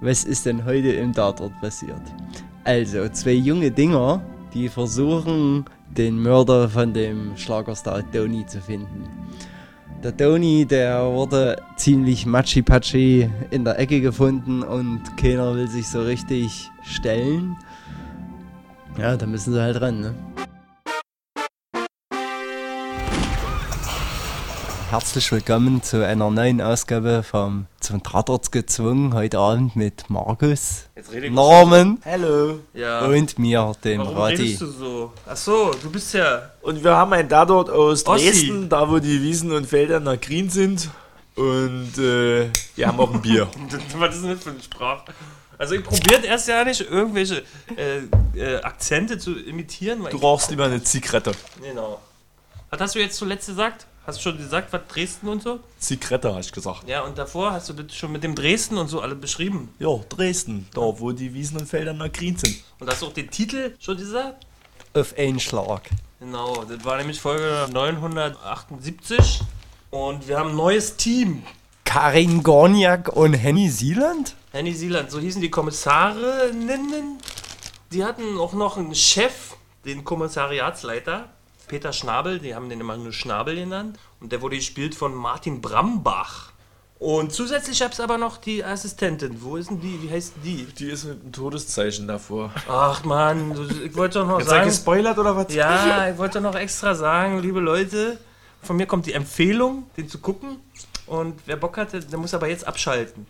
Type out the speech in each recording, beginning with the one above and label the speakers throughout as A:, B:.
A: Was ist denn heute im Tatort passiert? Also, zwei junge Dinger, die versuchen, den Mörder von dem Schlagerstar Tony zu finden. Der Tony, der wurde ziemlich matschi-patschi in der Ecke gefunden und keiner will sich so richtig stellen. Ja, da müssen sie halt ran, ne? Herzlich willkommen zu einer neuen Ausgabe vom zum Tatort gezwungen. Heute Abend mit Markus,
B: Jetzt rede ich
A: Norman
C: Hallo.
B: Ja.
A: und mir, dem
B: Warum
A: Radi.
B: redest du so? Ach so, du bist ja.
C: Und wir haben einen Tatort aus
B: Ossi.
C: Dresden, da wo die Wiesen und Felder nach grün sind. Und äh, wir haben auch ein Bier.
B: Was ist denn das für eine Sprache? Also ich probiert erst ja nicht irgendwelche äh, äh, Akzente zu imitieren. Weil
C: Du rauchst lieber eine Zigarette.
B: genau. Was hast du jetzt zuletzt gesagt? Hast du schon gesagt, was Dresden und so?
C: Zigarette, hast du gesagt.
B: Ja, und davor hast du das schon mit dem Dresden und so alle beschrieben.
C: Ja, Dresden, da wo die Wiesen und Felder nach grün sind.
B: Und hast du auch den Titel schon gesagt?
A: Auf einen Schlag.
B: Genau, das war nämlich Folge 978. Und wir haben ein neues Team.
A: Karin Gorniak und Henny Sieland?
B: Henny Sieland, so hießen die Kommissarinnen. Die hatten auch noch einen Chef, den Kommissariatsleiter, Peter Schnabel, die haben den immer nur Schnabel genannt. Und der wurde gespielt von Martin Brambach. Und zusätzlich gab es aber noch die Assistentin. Wo ist denn die? Wie heißt die?
C: Die ist mit einem Todeszeichen davor.
B: Ach man, ich wollte doch noch
C: Jetzt
B: sagen.
C: gespoilert oder was?
B: Ja, ich wollte noch extra sagen, liebe Leute, von mir kommt die Empfehlung, den zu gucken. Und wer Bock hatte, der muss aber jetzt abschalten.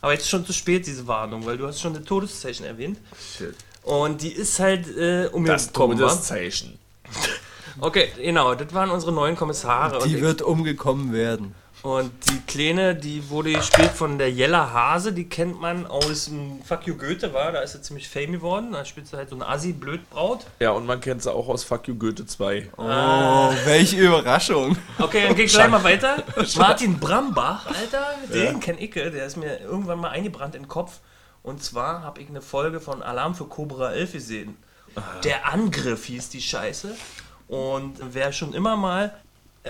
B: Aber jetzt ist schon zu spät, diese Warnung, weil du hast schon eine Todeszeichen erwähnt.
C: Shit.
B: Und die ist halt äh,
C: Das
B: umgekommen. wa?
C: Todeszeichen.
B: Okay, genau, das waren unsere neuen Kommissare.
A: Die
B: und,
A: wird umgekommen werden.
B: und die Kleine, die wurde gespielt von der Jella Hase, die kennt man aus dem Fuck You Goethe, war, da ist sie ziemlich fame geworden. Da spielt sie halt so eine Assi-Blödbraut.
C: Ja, und man kennt sie auch aus Fuck You Goethe 2.
A: Oh, welche Überraschung.
B: Okay, dann geh ich gleich mal weiter. Martin Brambach, Alter, den kenn ich, der ist mir irgendwann mal eingebrannt in den Kopf. Und zwar habe ich eine Folge von Alarm für Cobra 11 gesehen. Der Angriff hieß die Scheiße. Und wer schon immer mal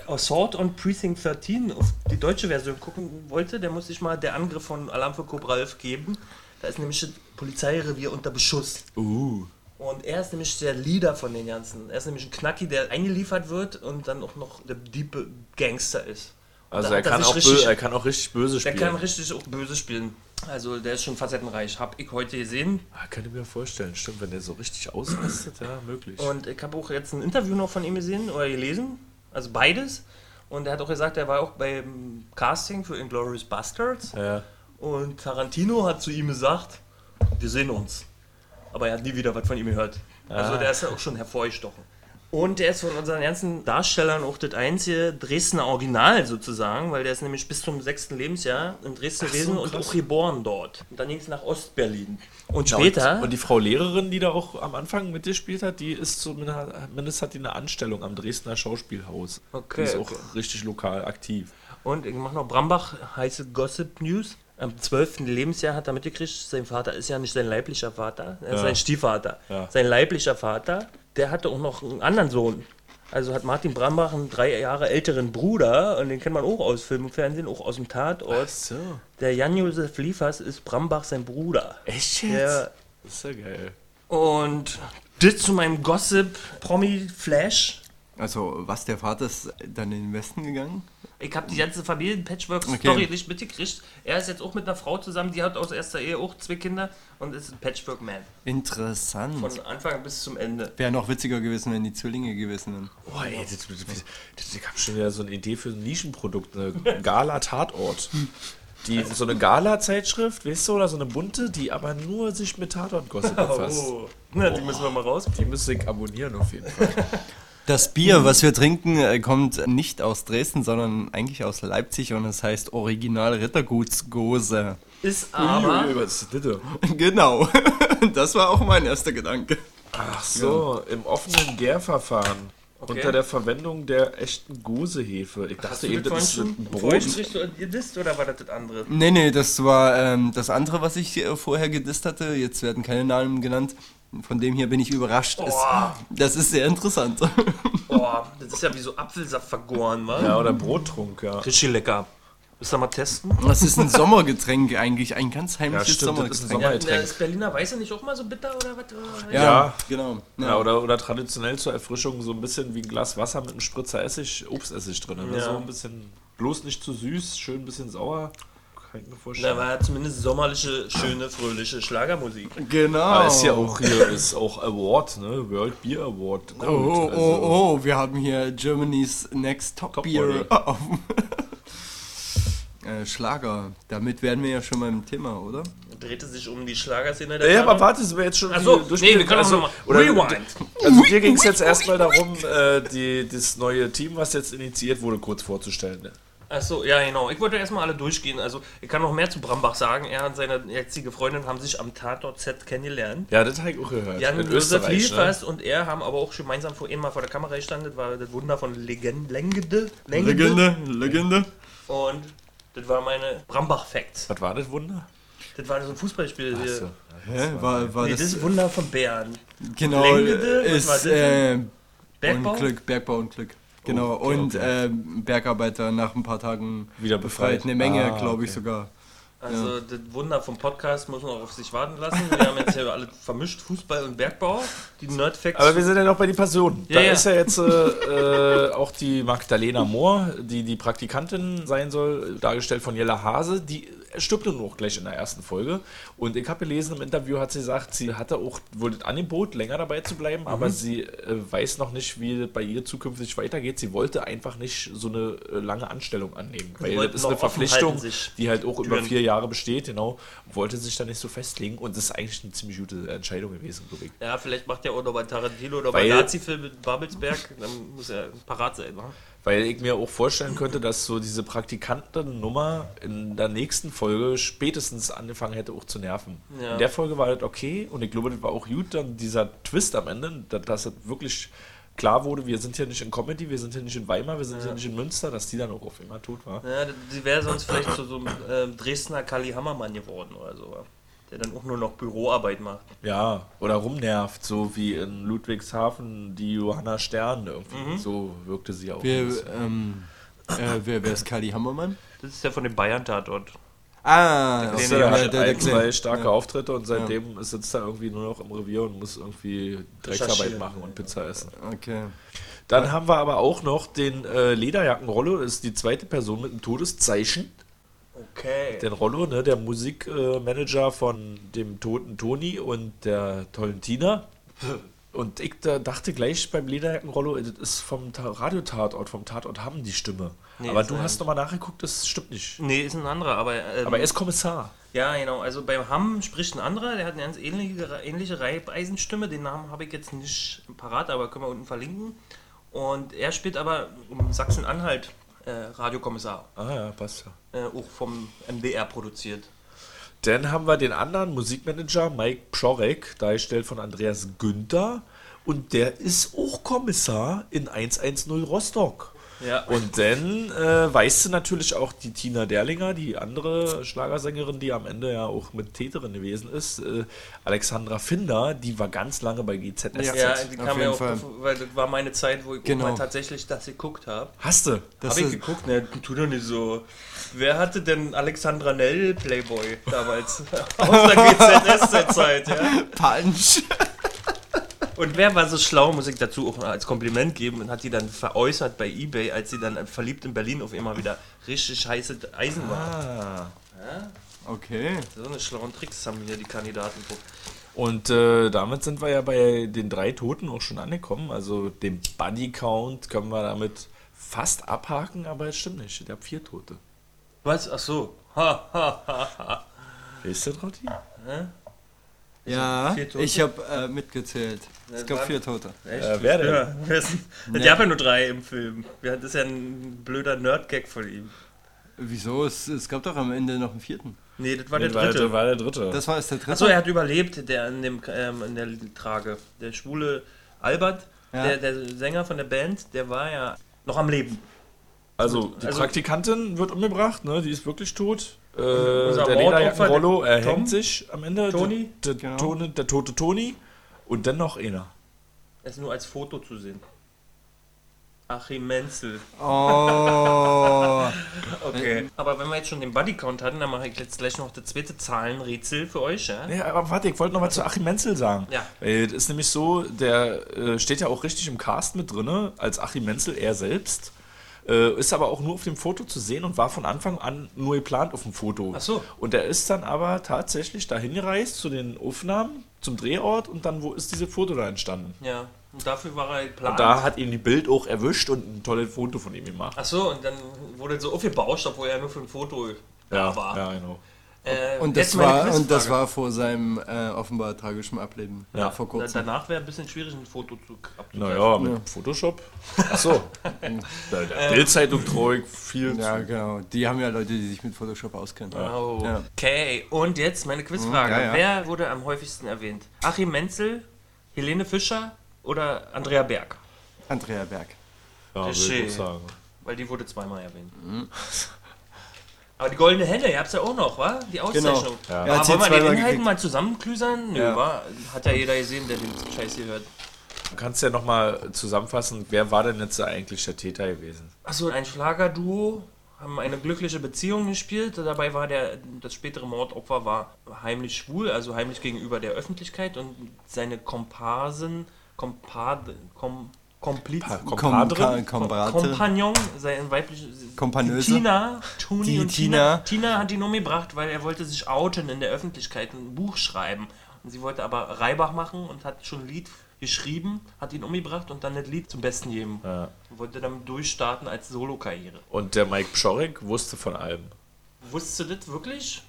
B: Assault on Precinct 13 auf die deutsche Version gucken wollte, der muss sich mal der Angriff von Alarm für Cobra 11 geben. Da ist nämlich das Polizeirevier unter Beschuss.
C: Uh.
B: Und er ist nämlich der Leader von den ganzen. Er ist nämlich ein Knacki, der eingeliefert wird und dann auch noch der diepe Gangster ist.
C: Also er
B: er
C: kann, auch
B: richtig-
C: er kann auch richtig böse spielen.
B: kann richtig auch böse spielen. Also der ist schon facettenreich. Hab ich heute gesehen.
C: ah, kann ich mir vorstellen, stimmt, wenn der so richtig ausrastet, ja, möglich.
B: Und ich habe auch jetzt ein Interview noch von ihm gesehen oder gelesen. Also beides. Und er hat auch gesagt, er war auch beim Casting für Inglourious Bastards.
C: ja.
B: Und Tarantino hat zu ihm gesagt, wir sehen uns. Aber er hat nie wieder was von ihm gehört. Also
C: Ah.
B: der ist ja auch schon hervorgestochen. Und der ist von unseren ganzen Darstellern auch das einzige Dresdner Original sozusagen, weil der ist nämlich bis zum sechsten Lebensjahr in Dresden
C: so,
B: gewesen und
C: krass.
B: auch geboren dort. Und dann ging es nach Ostberlin. Und
C: Ja,
B: später,
C: Und, und die Frau Lehrerin, die da auch am Anfang mitgespielt hat, die ist zumindest hat die eine Anstellung am Dresdner Schauspielhaus.
B: Okay,
C: die ist
B: okay.
C: auch richtig lokal aktiv.
B: Und ich mache noch Brambach, heiße Gossip News. Am 12. Lebensjahr hat er mitgekriegt, sein Vater ist ja nicht sein leiblicher Vater, er ist
C: Ja.
B: sein Stiefvater.
C: Ja.
B: Sein leiblicher Vater, der hatte auch noch einen anderen Sohn. Also hat Martin Brambach einen drei Jahre älteren Bruder und den kennt man auch aus Film und Fernsehen, auch aus dem Tatort.
C: so.
B: Der Jan-Josef Liefers ist Brambach sein Bruder.
C: Echt
B: Ja.
C: Das ist ja geil.
B: Und das zu meinem Gossip Promi Flash.
A: Also, was der Vater ist dann in den Westen gegangen?
B: Ich habe die ganze Familien-Patchwork-Story
A: Okay.
B: nicht mitgekriegt. Er ist jetzt auch mit einer Frau zusammen, die hat aus erster Ehe auch zwei Kinder und ist ein Patchwork-Man.
A: Interessant.
B: Von Anfang bis zum Ende.
A: Wäre noch witziger gewesen, wenn die Zwillinge gewesen wären.
C: Oh, ey, das, das, das, ich habe schon wieder so eine Idee für ein Nischenprodukt, eine Gala-Tatort. Die, so eine Gala-Zeitschrift, weißt du, oder so eine bunte, die aber nur sich mit Tatort-Gossip befasst.
B: Oh. Na, die müssen wir mal raus.
C: Die müsste ich abonnieren auf jeden Fall.
A: Das Bier, was wir trinken, äh, kommt nicht aus Dresden, sondern eigentlich aus Leipzig und es heißt Original Rittergutsgose.
B: Ist aber.
C: Uiuiui, was ist das denn?
A: Genau. Das war auch mein erster Gedanke.
C: Ach so, im offenen Gärverfahren.
B: Okay.
C: Unter der Verwendung der echten Gosehefe. Ich
B: Hast
C: dachte
B: du
C: eben,
B: das
C: ist ein Brot.
B: gedisst oder war das das andere?
A: Nee, nee, das war ähm, das andere, was ich äh, vorher gedisst hatte. Jetzt werden keine Namen genannt. Von dem hier bin ich überrascht. Es,
B: Boah.
A: das ist sehr interessant.
B: Boah, das ist ja wie so Apfelsaft vergoren, wa?
C: Ja, oder Brottrunk, ja.
B: Richtig lecker. Willst du mal testen?
A: Das ist ein Sommergetränk eigentlich, ein ganz
C: Ja,
A: heimliches
C: stimmt, das ist ein
A: Sommergetränk.
B: Ja,
C: Sommergetränk.
B: ist Berliner Weiße nicht auch mal so bitter oder was? Oder?
A: Ja,
C: Ja.
A: genau.
C: Ja, oder, oder traditionell zur Erfrischung so ein bisschen wie ein Glas Wasser mit einem Spritzer Essig, Obstessig drin. Ne?
B: Ja.
C: So ein bisschen, bloß nicht zu süß, schön ein bisschen sauer. Kann ich mir
B: Da
C: vorstellen.
B: war ja zumindest sommerliche, schöne, fröhliche Schlagermusik.
A: Genau.
C: Aber ist ja auch hier, ist auch Award, ne? World Beer Award.
A: Oh, oh,
C: Also-
A: oh, oh, wir haben hier Germany's Next Top,
C: Top
A: Beer dem äh, Schlager. Damit wären wir ja schon beim Thema, oder?
B: Drehte sich um die Schlagerszene
C: Ja, ja,
B: Zeit.
C: aber warte, sind wir jetzt schon
B: Ach so,
C: viel durch-
B: nee, wir können auch noch mal-
C: oder-
B: Rewind.
C: Also dir ging es jetzt erstmal darum, äh, die, das neue Team, was jetzt initiiert wurde, kurz vorzustellen. Ne?
B: Achso, ja, genau. Ich wollte erstmal alle durchgehen. Also, ich kann noch mehr zu Brambach sagen. Er und seine jetzige Freundin haben sich am Tatort Z kennengelernt.
C: Ja, das habe ich auch gehört.
B: Jan
C: in
B: Josef
C: Österreich. Ne?
B: Liefers und er haben aber auch gemeinsam vor mal vor der Kamera gestanden. Das war das Wunder von Legende. Längede.
A: Legende.
B: Und das war meine Brambach-Facts.
C: Was war das Wunder?
B: Das war so ein Fußballspiel. hier.
C: Achso.
A: Hä? War, war
B: Nee,
A: das,
B: das ist Wunder von Bären.
A: genau
B: Längede,
A: ist äh,
B: Bergbau?
A: und Glück, Bergbau und Glück. Genau,
C: Okay,
A: und
C: okay.
A: ähm, Bergarbeiter nach ein paar Tagen
C: Wieder befreit.
A: Eine Menge,
C: Ah,
A: glaube ich
C: okay.
A: sogar.
B: Also das Wunder vom Podcast muss man auch auf sich warten lassen. Wir haben jetzt hier alle vermischt, Fußball und Bergbau. Die Nerdfacts.
C: Aber wir sind ja noch bei den Personen.
B: Ja,
C: da
B: ja.
C: ist ja jetzt äh, äh, auch die Magdalena Mohr, die die Praktikantin sein soll, dargestellt von Jella Hase. Die stirbt nun auch gleich in der ersten Folge. Und ich habe gelesen, im Interview hat sie gesagt, sie hatte auch wohl das Angebot, länger dabei zu bleiben, aber
B: Mhm.
C: sie äh, weiß noch nicht, wie bei ihr zukünftig weitergeht. Sie wollte einfach nicht so eine äh, lange Anstellung annehmen. Weil das ist eine Verpflichtung, die halt auch über vier Jahre besteht, genau. Wollte sich da nicht so festlegen. Und das ist eigentlich eine ziemlich gute Entscheidung gewesen, glaube ich.
B: ja, vielleicht macht er auch noch bei Tarantino oder
C: Weil-
B: bei Nazi-Film mit Babelsberg. Dann muss er parat sein, wa?
C: Weil ich mir auch vorstellen könnte, dass so diese Praktikantennummer in der nächsten Folge spätestens angefangen hätte auch zu nerven.
B: Ja.
C: In der Folge war das okay und ich glaube, das war auch gut, dann dieser Twist am Ende, dass, es wirklich klar wurde, wir sind hier nicht in Comedy, wir sind hier nicht in Weimar, wir sind hier nicht in Münster, dass die dann auch auf einmal tot war.
B: Ja, die wäre sonst vielleicht zu so einem ähm, Dresdner Kali Hammermann geworden oder so. Der dann auch nur noch Büroarbeit macht.
C: Ja, oder rumnervt, so wie in Ludwigshafen die Johanna Stern irgendwie. So wirkte sie auch.
A: Wer, ähm, äh, wer, wer ist Kali Hammermann?
B: Das ist der von dem Bayern-Tatort.
A: Ah,
B: Der Kleine,
C: der
A: ja,
C: hat
A: der, der,
C: ein, zwei starke
A: Ja.
C: Auftritte und seitdem sitzt er irgendwie nur noch im Revier und muss irgendwie Drecksarbeit machen und Pizza essen.
A: Okay.
C: Dann haben wir aber auch noch den äh, Lederjacken-Rollo, ist die zweite Person mit einem Todeszeichen.
B: Okay.
C: Den Rollo, ne, der Musikmanager äh, von dem toten Toni und der tollen Tina. Und ich da dachte gleich beim Lederjacken-Rollo, das ist vom Ta Radiotatort, vom Tatort haben die Stimme.
B: Nee,
C: aber du hast nochmal nachgeguckt, das stimmt nicht.
B: Nee, ist ein anderer, aber. Ähm,
C: Aber er ist Kommissar.
B: Ja, genau. Also beim Hamm spricht ein anderer, der hat eine ganz ähnliche, ähnliche Reibeisenstimme. Den Namen habe ich jetzt nicht parat, aber können wir unten verlinken. Und er spielt aber im Sachsen-Anhalt Radiokommissar,
C: Ah ja, passt ja.
B: äh, auch vom MDR produziert.
C: Dann haben wir den anderen Musikmanager, Mike Pschorek, dargestellt von Andreas Günther. Und der ist auch Kommissar in 110 Rostock.
B: Ja.
C: Und dann äh, weißt du natürlich auch die Tina Derlinger, die andere Schlagersängerin, die am Ende ja auch mit Täterin gewesen ist, äh, Alexandra Finder, die war ganz lange bei GZSZ.
A: Ja.
B: Ja,
A: auf
B: die
A: jeden
B: kam ja auch,
A: Fall.
B: weil das war meine Zeit, wo ich
A: Genau.
B: tatsächlich das geguckt habe.
C: Hast du?
A: Das
B: Habe ich geguckt? Ne, tu doch nicht so. Wer hatte denn Alexandra Nell Playboy damals? Aus der GZSZ-Zeit, ja?
A: Punch.
B: Und wer war so schlau, muss ich dazu auch als Kompliment geben und hat die dann veräußert bei Ebay, als sie dann verliebt in Berlin auf immer wieder richtig heiße Eisen war.
C: Ah.
A: Okay.
B: So eine schlauen Tricks haben hier die Kandidaten.
C: Und äh, damit sind wir ja bei den drei Toten auch schon angekommen. Also den Buddy Count können wir damit fast abhaken, aber es stimmt nicht. Ich habe vier Tote.
B: Was? Ach so. Ha, ha, ha, ha.
C: Ist das Rotti?
A: Ja,
B: Tote?
A: ich habe äh, mitgezählt. Es
B: Ja,
A: gab vier Tote.
B: Echt?
C: Äh, wer denn?
B: Ja, ist denn? Es gab ja nur drei im Film. Ja, Das ist ja ein blöder Nerd-Gag von ihm.
A: Wieso? Es, es gab doch am Ende noch einen vierten.
B: Nee, das war
C: Nee,
B: der dritte.
C: war der dritte.
A: Das war jetzt der dritte.
B: Achso, er hat überlebt, der in, dem, ähm, in der Trage. Der schwule Albert,
A: Ja.
B: der, der Sänger von der Band, der war ja noch am Leben.
C: also die
B: also-
C: Praktikantin wird umgebracht, ne? Die ist wirklich tot. Äh,
B: Unser
C: der Lederjacken-Rollo
B: der
C: erhängt sich am Ende.
B: Toni?
C: Der, der,
A: Genau.
C: Tone, der tote Toni. Und dann noch einer.
B: Er ist nur als Foto zu sehen. Achim Menzel.
A: Oh.
B: Okay. Aber wenn wir jetzt schon den Bodycount hatten, dann mache ich jetzt gleich noch das zweite Zahlenrätsel für euch. Ja?
C: Ja, aber warte, ich wollte noch mal zu Achim Menzel sagen.
B: Ja.
C: Das ist nämlich so, der äh, steht ja auch richtig im Cast mit drin, als Achim Menzel, er selbst. Äh, ist aber auch nur auf dem Foto zu sehen und war von Anfang an nur geplant auf dem Foto.
B: Ach so.
C: Und er ist dann aber tatsächlich dahin gereist zu den Aufnahmen, zum Drehort und dann wo ist dieses Foto da entstanden.
B: Ja. Und dafür war er geplant.
C: Und da hat ihn die Bild auch erwischt und ein tolles Foto von ihm gemacht.
B: Ach so, und dann wurde so aufgebauscht, obwohl er nur für ein Foto da war.
C: ja, genau.
B: Äh,
A: Und das, war, und das war vor seinem äh, offenbar tragischen Ableben.
C: Ja.
A: vor kurzem.
B: danach wäre ein bisschen schwierig, ein Foto zu abzugreifen.
C: Naja, mit Photoshop. Achso. der der Bildzeitung treu viel
A: Ja,
C: zu.
A: genau. Die haben ja Leute, die sich mit Photoshop auskennen.
B: Oh.
A: Ja.
B: Okay, und jetzt meine Quizfrage.
A: Ja, ja.
B: Wer wurde am häufigsten erwähnt? Achim Menzel, Helene Fischer oder Andrea Berg?
A: Andrea Berg.
C: Ja, würde
B: Schön.
C: ich sagen.
B: Weil die wurde zweimal erwähnt.
A: Mhm.
B: Aber die goldene Henne, ihr habt ja auch noch, wa? Die Auszeichnung.
C: Ja.
A: Ja, sie
B: wollen wir die
A: zweimal
B: Inhalten
A: gekriegt.
B: mal zusammenklüsern? Nö,
A: Ja.
B: wa? Hat ja jeder gesehen, der den Scheiß hier hört.
C: Du kannst ja nochmal zusammenfassen, wer war denn jetzt eigentlich der Täter gewesen?
B: Achso, ein Schlagerduo haben eine glückliche Beziehung gespielt. Dabei war der, das spätere Mordopfer war heimlich schwul, also heimlich gegenüber der Öffentlichkeit und seine Komparsen, Kompad, Kom, Kompliz,
C: Pa-
A: Kom
C: Kompadre?
A: Kom.
B: Kompagnon, sein weibliches
A: Kompanöse.
B: die Tina, Toni
A: Die
B: und
A: Tina.
B: Tina. Hat ihn umgebracht, weil er wollte sich outen in der Öffentlichkeit, ein Buch schreiben. Und sie wollte aber Reibach machen und hat schon ein Lied geschrieben, hat ihn umgebracht und dann das Lied zum Besten geben.
C: Ja.
B: Und wollte dann durchstarten als Solokarriere.
C: Und der Mike Pschorek wusste von allem.
B: Wusstest du das wirklich?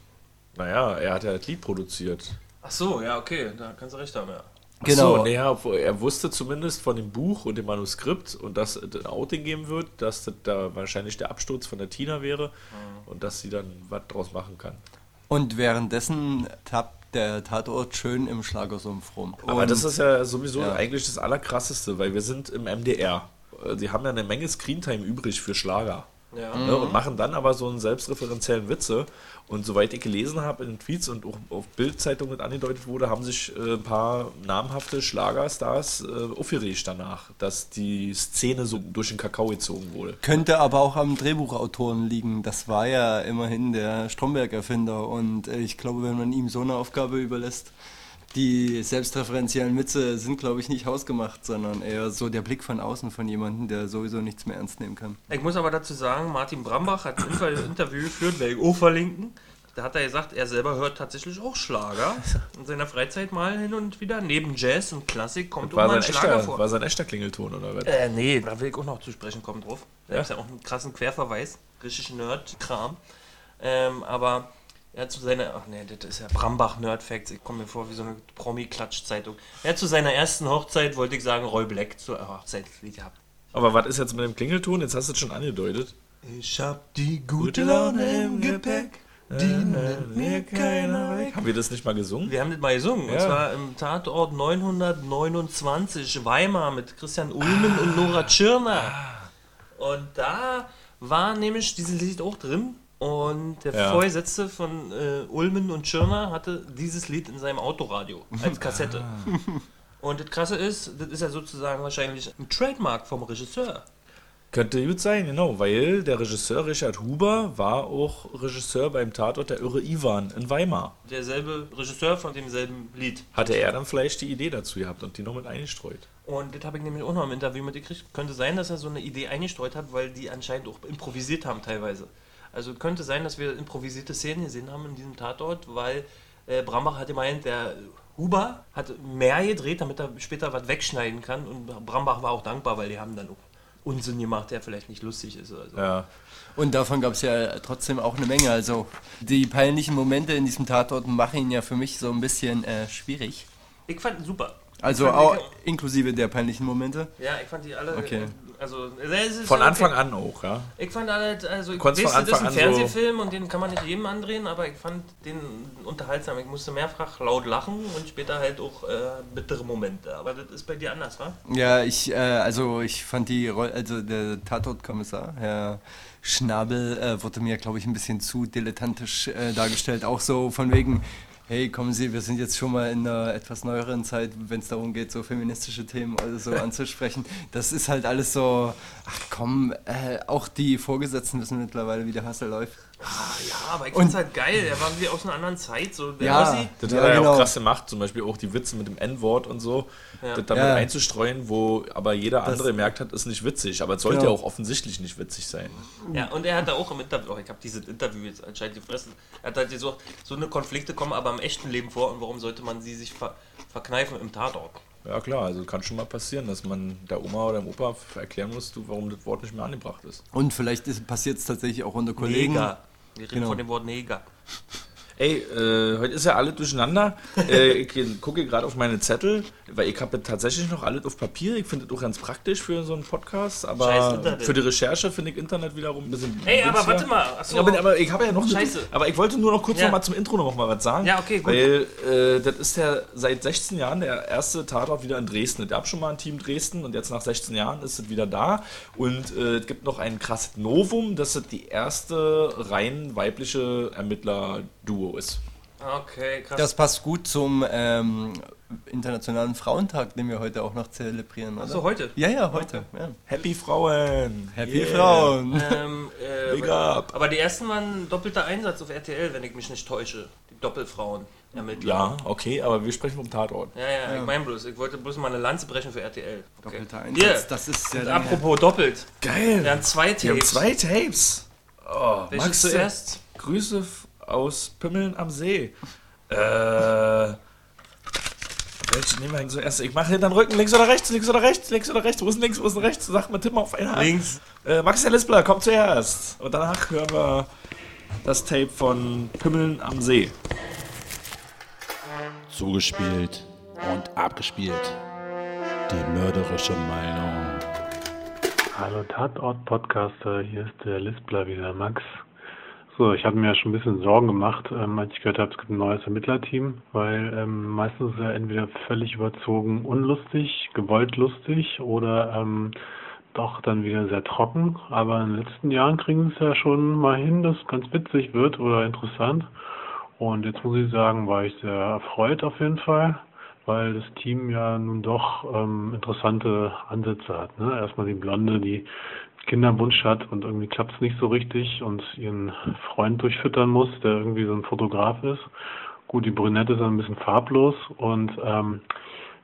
C: Naja, er hat ja das Lied produziert.
B: Ach so, ja, okay, da kannst du recht haben, ja.
A: Genau.
C: So, naja, er wusste zumindest von dem Buch und dem Manuskript und dass es ein Outing geben wird, dass das da wahrscheinlich der Absturz von der Tina wäre und dass sie dann was draus machen kann.
A: Und währenddessen tappt der Tatort schön im Schlagersumpf rum.
C: Aber
A: Und-
C: das ist ja sowieso
A: Ja.
C: eigentlich das Allerkrasseste, weil wir sind im MDR. Äh, Sie haben ja eine Menge Screentime übrig für Schlager.
B: Ja.
C: Ne, und machen dann aber so einen selbstreferenziellen Witze. Und soweit ich gelesen habe in den Tweets und auch auf Bildzeitung mit angedeutet wurde, haben sich äh, ein paar namhafte Schlagerstars äh, aufgeregt danach, dass die Szene so durch den Kakao gezogen wurde.
A: Könnte aber auch am Drehbuchautoren liegen. Das war ja immerhin der Stromberg-Erfinder. Und äh, ich glaube, wenn man ihm so eine Aufgabe überlässt, die selbstreferenziellen Witze sind, glaube ich, nicht hausgemacht, sondern eher so der Blick von außen von jemandem, der sowieso nichts mehr ernst nehmen kann.
B: Ich muss aber dazu sagen, Martin Brambach hat ein Inter- Interview geführt, werde ich auch verlinken. Da hat er gesagt, er selber hört tatsächlich auch Schlager. In seiner Freizeit mal hin und wieder. Neben Jazz und Klassik kommt auch mal ein Schlager
C: echter,
B: vor.
C: war sein echter Klingelton oder was?
B: Äh, nee, da will ich auch noch zu sprechen kommen drauf. Da
C: Ja?
B: ist ja auch einen krassen Querverweis. Richtig Nerd-Kram. Ähm, aber er hat zu seiner, ach nee, das ist ja Brambach Nerd-Facts. Ich komme mir vor wie so eine Promi-Klatsch-Zeitung. Er hat zu seiner ersten Hochzeit, wollte ich sagen, Roy Black zur Hochzeitslied gehabt.
C: Aber was ist jetzt mit dem Klingelton? Jetzt hast du es schon angedeutet.
B: Ich hab die gute Laune im Gepäck. Die nimmt mir keiner weg.
C: Haben wir das nicht mal gesungen?
B: Wir haben das mal gesungen. Und
C: Ja.
B: zwar im Tatort 929 Weimar mit Christian Ulmen und Nora Tschirner. Und da war nämlich dieses Lied auch drin. Und der
C: Ja.
B: Vorgesetzte von äh, Ulmen und Tschirner hatte dieses Lied in seinem Autoradio als Kassette. Und das Krasse ist, das ist ja sozusagen wahrscheinlich ein Trademark vom Regisseur.
C: Könnte gut sein, genau, weil der Regisseur Richard Huber war auch Regisseur beim Tatort Der Irre Ivan in Weimar.
B: Derselbe Regisseur von demselben Lied.
C: Hatte er dann vielleicht die Idee dazu gehabt und die noch mit eingestreut?
B: Und das habe ich nämlich auch noch im Interview mitgekriegt. Könnte sein, dass er so eine Idee eingestreut hat, weil die anscheinend auch improvisiert haben teilweise. Also könnte sein, dass wir improvisierte Szenen gesehen haben in diesem Tatort, weil äh, Brambach hat gemeint, der Huber hat mehr gedreht, damit er später was wegschneiden kann. Und Brambach war auch dankbar, weil die haben dann auch Unsinn gemacht, der vielleicht nicht lustig ist. Oder so.
C: Ja.
A: Und davon gab es ja trotzdem auch eine Menge. Also die peinlichen Momente in diesem Tatort machen ihn ja für mich so ein bisschen äh, schwierig.
B: Ich fand ihn super.
A: Also auch inklusive der peinlichen Momente.
B: Ja, ich fand die alle.
A: Okay.
B: Also,
C: Von
B: okay.
C: Anfang an auch, ja.
B: Ich fand halt, also ich
C: von
B: das ist ein
C: an so-
B: Fernsehfilm und den kann man nicht jedem andrehen, aber ich fand den unterhaltsam. Ich musste mehrfach laut lachen und später halt auch äh, bittere Momente. Aber das ist bei dir anders, wa?
A: Ja, ich, äh, also ich fand die Rolle, also der Tatortkommissar, Herr Schnabel, äh, wurde mir, glaube ich, ein bisschen zu dilettantisch äh, dargestellt. Auch so von wegen, hey, kommen Sie, wir sind jetzt schon mal in einer etwas neueren Zeit, wenn es darum geht, so feministische Themen oder so anzusprechen. Das ist halt alles so, ach komm, äh, auch die Vorgesetzten wissen mittlerweile, wie der Hassel läuft.
B: Ah, ja, aber ich find's halt geil. Er war irgendwie aus einer anderen Zeit. So, der
A: Ja.
B: Ossi.
C: Das
A: Ja,
C: hat er ja
A: genau.
C: auch krass gemacht, zum Beispiel auch die Witze mit dem N-Wort und so,
B: Ja.
C: das damit
A: Ja.
C: einzustreuen, wo aber jeder andere gemerkt hat, ist nicht witzig. Aber es sollte
A: Genau.
C: ja auch offensichtlich nicht witzig sein.
B: Ja, und er hat da auch im Interview, oh, ich habe dieses Interview jetzt anscheinend gefressen, er hat halt gesagt, so eine Konflikte kommen aber im echten Leben vor und warum sollte man sie sich ver verkneifen im Tatort?
C: Ja klar, also kann schon mal passieren, dass man der Oma oder dem Opa erklären muss, du, warum das Wort nicht mehr angebracht ist.
A: Und vielleicht passiert es tatsächlich auch unter Kollegen.
B: Neger. Wir reden
A: Genau.
B: von dem Wort Neger.
C: Ey, äh, heute ist ja alles durcheinander. äh, ich gucke gerade auf meine Zettel, weil ich habe tatsächlich noch alles auf Papier. Ich finde das auch ganz praktisch für so einen Podcast, aber für die Recherche finde ich Internet wiederum ein bisschen.
B: Ey, aber warte mal. Achso.
C: Aber, aber ich habe ja noch
B: Scheiße.
C: Eine, aber ich wollte nur noch kurz
B: Ja.
C: noch mal zum Intro noch mal was sagen.
B: Ja, okay, gut.
C: Weil äh, das ist ja seit 16 Jahren der erste Tatort wieder in Dresden. Es gab schon mal ein Team Dresden und jetzt nach 16 Jahren ist es wieder da. Und äh, es gibt noch ein krasses Novum, dass es die erste rein weibliche Ermittler-Duo ist.
B: Okay, krass.
A: Das passt gut zum ähm, Internationalen Frauentag, den wir heute auch noch zelebrieren, oder?
B: Achso, heute.
A: Ja, ja, heute. Ja.
C: Happy Frauen!
A: Happy
C: Yeah.
A: Frauen!
B: Ähm, äh,
C: Big up.
B: Aber die ersten waren doppelter Einsatz auf RTL, wenn ich mich nicht täusche. Die Doppelfrauen ermittler.
C: Ja, okay, aber wir sprechen vom Tatort.
B: Ja, ja, ich meine bloß, ich wollte bloß mal eine Lanze brechen für RTL. Okay.
A: Doppelter Einsatz, das ist ja
B: und apropos doppelt.
C: Geil!
B: Wir haben zwei
C: Wir haben
B: Tapes.
C: zwei Tapes. Oh,
B: Welches
C: Max,
B: zuerst?
C: Grüße aus Pimmeln am See. Äh. Welche nehmen wir denn zuerst? Ich mache hinter den Rücken links oder rechts, links oder rechts, links oder rechts. Wo ist denn links, wo ist denn rechts? Sag mal, tipp mal auf eine Hand.
B: Links.
C: Äh, Max Lispler, kommt zuerst. Und danach hören wir das Tape von Pimmeln am See.
D: Zugespielt und abgespielt. Die mörderische Meinung.
E: Hallo Tatort-Podcaster, hier ist der Lispler wieder, Max. So, ich hatte mir ja schon ein bisschen Sorgen gemacht, ähm, als ich gehört habe, es gibt ein neues Ermittlerteam, weil ähm, meistens ist er entweder völlig überzogen unlustig, gewollt lustig oder ähm, doch dann wieder sehr trocken. Aber in den letzten Jahren kriegen sie es ja schon mal hin, dass es ganz witzig wird oder interessant. Und jetzt muss ich sagen, war ich sehr erfreut auf jeden Fall, weil das Team ja nun doch ähm, interessante Ansätze hat. Ne? Erstmal die Blonde, die Kinderwunsch hat und irgendwie klappt es nicht so richtig und ihren Freund durchfüttern muss, der irgendwie so ein Fotograf ist. Gut, die Brünette ist ein bisschen farblos und ähm,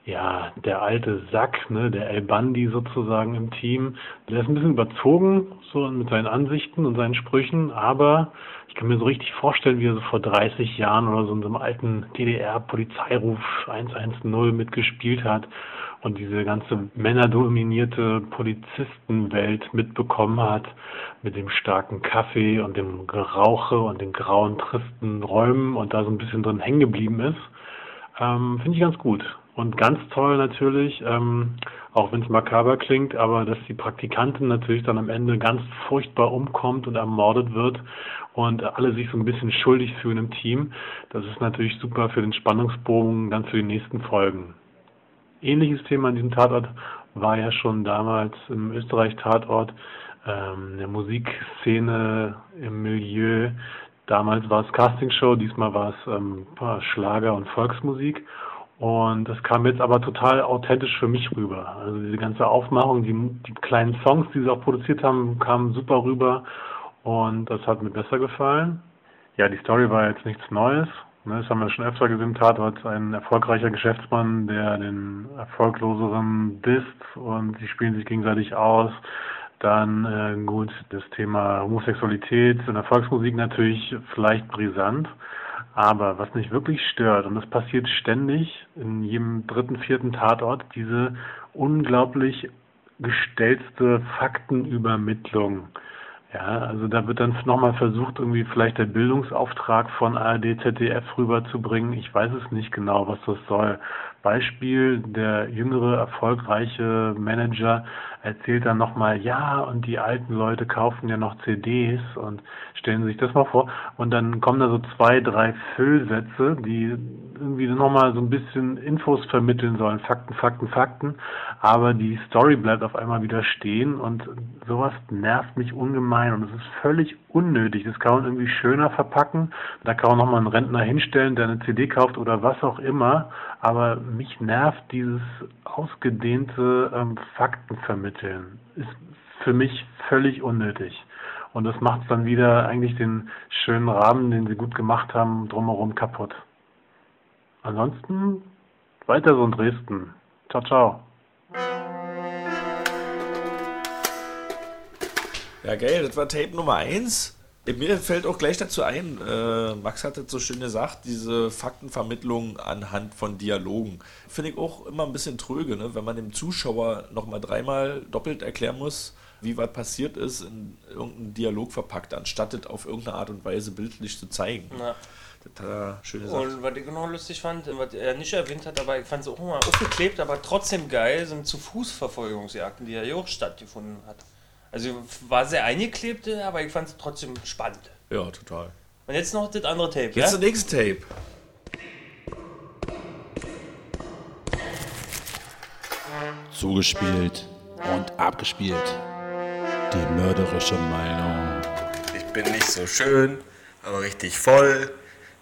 E: ja, der alte Sack, ne, der El Bandi sozusagen im Team, der ist ein bisschen überzogen, so mit seinen Ansichten und seinen Sprüchen, aber ich kann mir so richtig vorstellen, wie er so vor 30 Jahren oder so in so einem alten DDR-Polizeiruf 110 mitgespielt hat und diese ganze männerdominierte Polizistenwelt mitbekommen hat, mit dem starken Kaffee und dem Gerauche und den grauen, tristen Räumen und da so ein bisschen drin hängen geblieben ist. Ähm, Finde ich ganz gut. Und ganz toll natürlich, ähm, auch wenn es makaber klingt, aber dass die Praktikantin natürlich dann am Ende ganz furchtbar umkommt und ermordet wird und alle sich so ein bisschen schuldig fühlen im Team. Das ist natürlich super für den Spannungsbogen dann für die nächsten Folgen. Ähnliches Thema an diesem Tatort war ja schon damals im Österreich-Tatort ähm, der Musikszene im Milieu. Damals war es Castingshow, diesmal war es ähm, Schlager und Volksmusik. Und das kam jetzt aber total authentisch für mich rüber. Also diese ganze Aufmachung, die, die kleinen Songs, die sie auch produziert haben, kamen super rüber. Und das hat mir besser gefallen. Ja, die Story war jetzt nichts Neues. Ne, Das haben wir schon öfter gesehen. Tatort ein erfolgreicher Geschäftsmann, der den erfolgloseren disst und sie spielen sich gegenseitig aus. Dann äh, gut, das Thema Homosexualität in der Volksmusik natürlich vielleicht brisant. Aber was mich wirklich stört, und das passiert ständig in jedem dritten, vierten Tatort, diese unglaublich gestellte Faktenübermittlung. Ja, also da wird dann nochmal versucht, irgendwie vielleicht der Bildungsauftrag von ARD, ZDF rüberzubringen. Ich weiß es nicht genau, was das soll. Beispiel, der jüngere, erfolgreiche Manager erzählt dann nochmal, ja, und die alten Leute kaufen ja noch CDs und stellen sich das mal vor. Und dann kommen da so zwei, drei Füllsätze, die irgendwie nochmal so ein bisschen Infos vermitteln sollen, Fakten, Fakten, Fakten. Aber die Story bleibt auf einmal wieder stehen und sowas nervt mich ungemein und es ist völlig unnötig. Das kann man irgendwie schöner verpacken. Da kann man nochmal einen Rentner hinstellen, der eine CD kauft oder was auch immer. Aber mich nervt dieses ausgedehnte ähm, Fakten vermitteln. Ist für mich völlig unnötig. Und das macht dann wieder eigentlich den schönen Rahmen, den sie gut gemacht haben, drumherum kaputt. Ansonsten weiter so in Dresden. Ciao, ciao.
C: Ja, geil, das war Tape Nummer 1. Mir fällt auch gleich dazu ein, äh, Max hat es so schön gesagt, diese Faktenvermittlung anhand von Dialogen. Finde ich auch immer ein bisschen tröge, ne? wenn man dem Zuschauer nochmal dreimal doppelt erklären muss, wie was passiert ist, in irgendeinen Dialog verpackt, anstatt es auf irgendeine Art und Weise bildlich zu zeigen.
B: Ja.
C: Das hat er schön gesagt.
B: Und was ich noch lustig fand, was er nicht erwähnt hat, aber ich fand es auch mal aufgeklebt, aber trotzdem geil, sind zu Fußverfolgungsjagden, die ja hier auch stattgefunden hat. Also war sehr eingeklebt, aber ich fand es trotzdem spannend.
C: Ja, total.
B: Und jetzt noch das andere Tape,
C: Jetzt
B: ja?
C: das nächste Tape.
D: Zugespielt und abgespielt. Die mörderische Meinung.
F: Ich bin nicht so schön, aber richtig voll.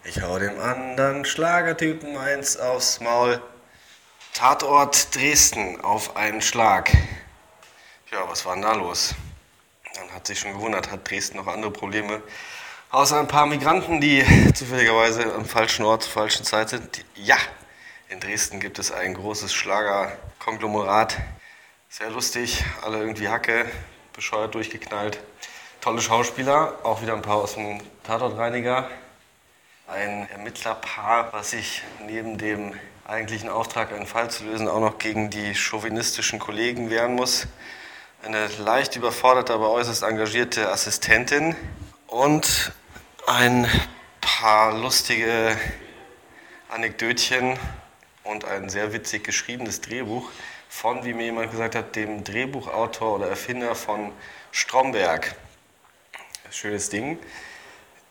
F: Ich hau dem anderen Schlagertypen eins aufs Maul. Tatort Dresden auf einen Schlag. Ja, was war denn da los? Dann hat sich schon gewundert, hat Dresden noch andere Probleme. Außer ein paar Migranten, die zufälligerweise am falschen Ort zur falschen Zeit sind. Ja, in Dresden gibt es ein großes Schlagerkonglomerat. Sehr lustig, alle irgendwie Hacke, bescheuert durchgeknallt. Tolle Schauspieler, auch wieder ein paar aus dem Tatortreiniger. Ein Ermittlerpaar, was sich neben dem eigentlichen Auftrag, einen Fall zu lösen, auch noch gegen die chauvinistischen Kollegen wehren muss. Eine leicht überforderte, aber äußerst engagierte Assistentin und ein paar lustige Anekdötchen und ein sehr witzig geschriebenes Drehbuch von, wie mir jemand gesagt hat, dem Drehbuchautor oder Erfinder von Stromberg. Schönes Ding.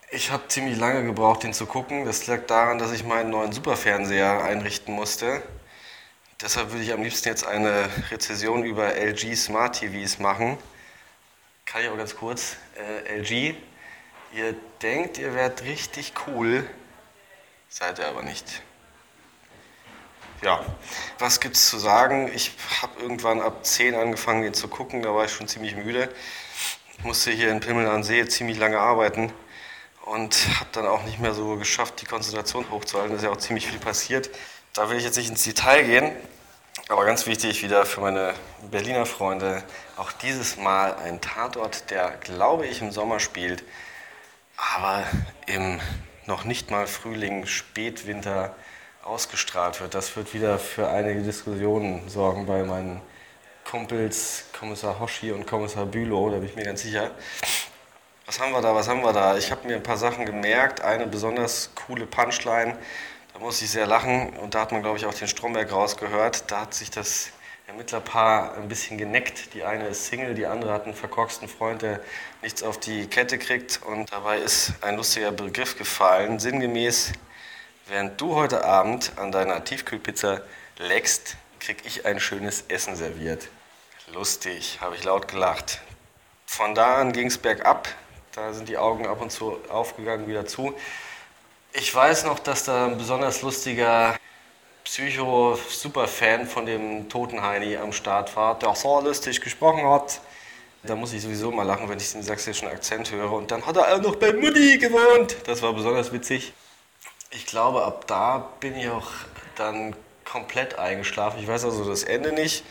F: Ich habe ziemlich lange gebraucht, den zu gucken. Das lag daran, dass ich meinen neuen Superfernseher einrichten musste. Deshalb würde ich am liebsten jetzt eine Rezession über LG Smart TVs machen. Kann ich auch ganz kurz. Äh, LG, ihr denkt, ihr werdet richtig cool, seid ihr aber nicht. Ja, was gibt's zu sagen? Ich habe irgendwann ab 10 angefangen, den zu gucken, da war ich schon ziemlich müde. Ich musste hier in Pimmel an See ziemlich lange arbeiten und habe dann auch nicht mehr so geschafft, die Konzentration hochzuhalten. Da ist ja auch ziemlich viel passiert. Da will ich jetzt nicht ins Detail gehen, aber ganz wichtig wieder für meine Berliner Freunde, auch dieses Mal ein Tatort, der, glaube ich, im Sommer spielt, aber im noch nicht mal Frühling, Spätwinter ausgestrahlt wird. Das wird wieder für einige Diskussionen sorgen bei meinen Kumpels Kommissar Hoshi und Kommissar Bülow, da bin ich mir ganz sicher. Was haben wir da, was haben wir da? Ich habe mir ein paar Sachen gemerkt. Eine besonders coole Punchline, da muss ich sehr lachen und da hat man, glaube ich, auch den Stromberg rausgehört. Da hat sich das Ermittlerpaar ein bisschen geneckt. Die eine ist Single, die andere hat einen verkorksten Freund, der nichts auf die Kette kriegt. Und dabei ist ein lustiger Begriff gefallen, sinngemäß, während du heute Abend an deiner Tiefkühlpizza leckst, krieg ich ein schönes Essen serviert. Lustig, habe ich laut gelacht. Von da an ging es bergab. Da sind die Augen ab und zu aufgegangen, wieder zu. Ich weiß noch, dass da ein besonders lustiger Psycho-Superfan von dem toten Heini am Start war, der so lustig gesprochen hat. Da muss ich sowieso mal lachen, wenn ich den sächsischen Akzent höre. Und dann hat er auch noch bei Mutti gewohnt. Das war besonders witzig. Ich glaube, ab da bin ich auch dann komplett eingeschlafen. Ich weiß also das Ende nicht.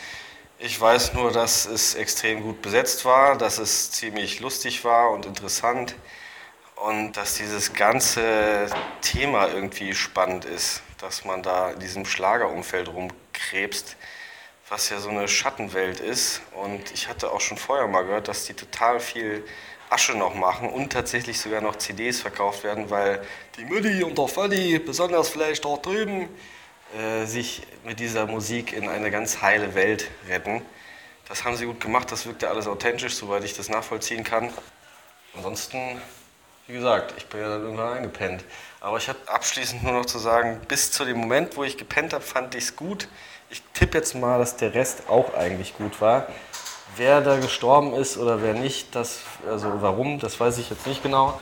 F: Ich weiß nur, dass es extrem gut besetzt war, dass es ziemlich lustig war und interessant und dass dieses ganze Thema irgendwie spannend ist, dass man da in diesem Schlagerumfeld rumkrebst, was ja so eine Schattenwelt ist. Und ich hatte auch schon vorher mal gehört, dass die total viel Asche noch machen und tatsächlich sogar noch CDs verkauft werden, weil die Mutti und der Vati, besonders vielleicht dort drüben, äh, sich mit dieser Musik in eine ganz heile Welt retten. Das haben sie gut gemacht, das wirkte alles authentisch, soweit ich das nachvollziehen kann. Ansonsten, wie gesagt, ich bin ja dann irgendwann eingepennt. Aber ich habe abschließend nur noch zu sagen, bis zu dem Moment, wo ich gepennt habe, fand ich es gut. Ich tippe jetzt mal, dass der Rest auch eigentlich gut war. Wer da gestorben ist oder wer nicht, das, also warum, das weiß ich jetzt nicht genau.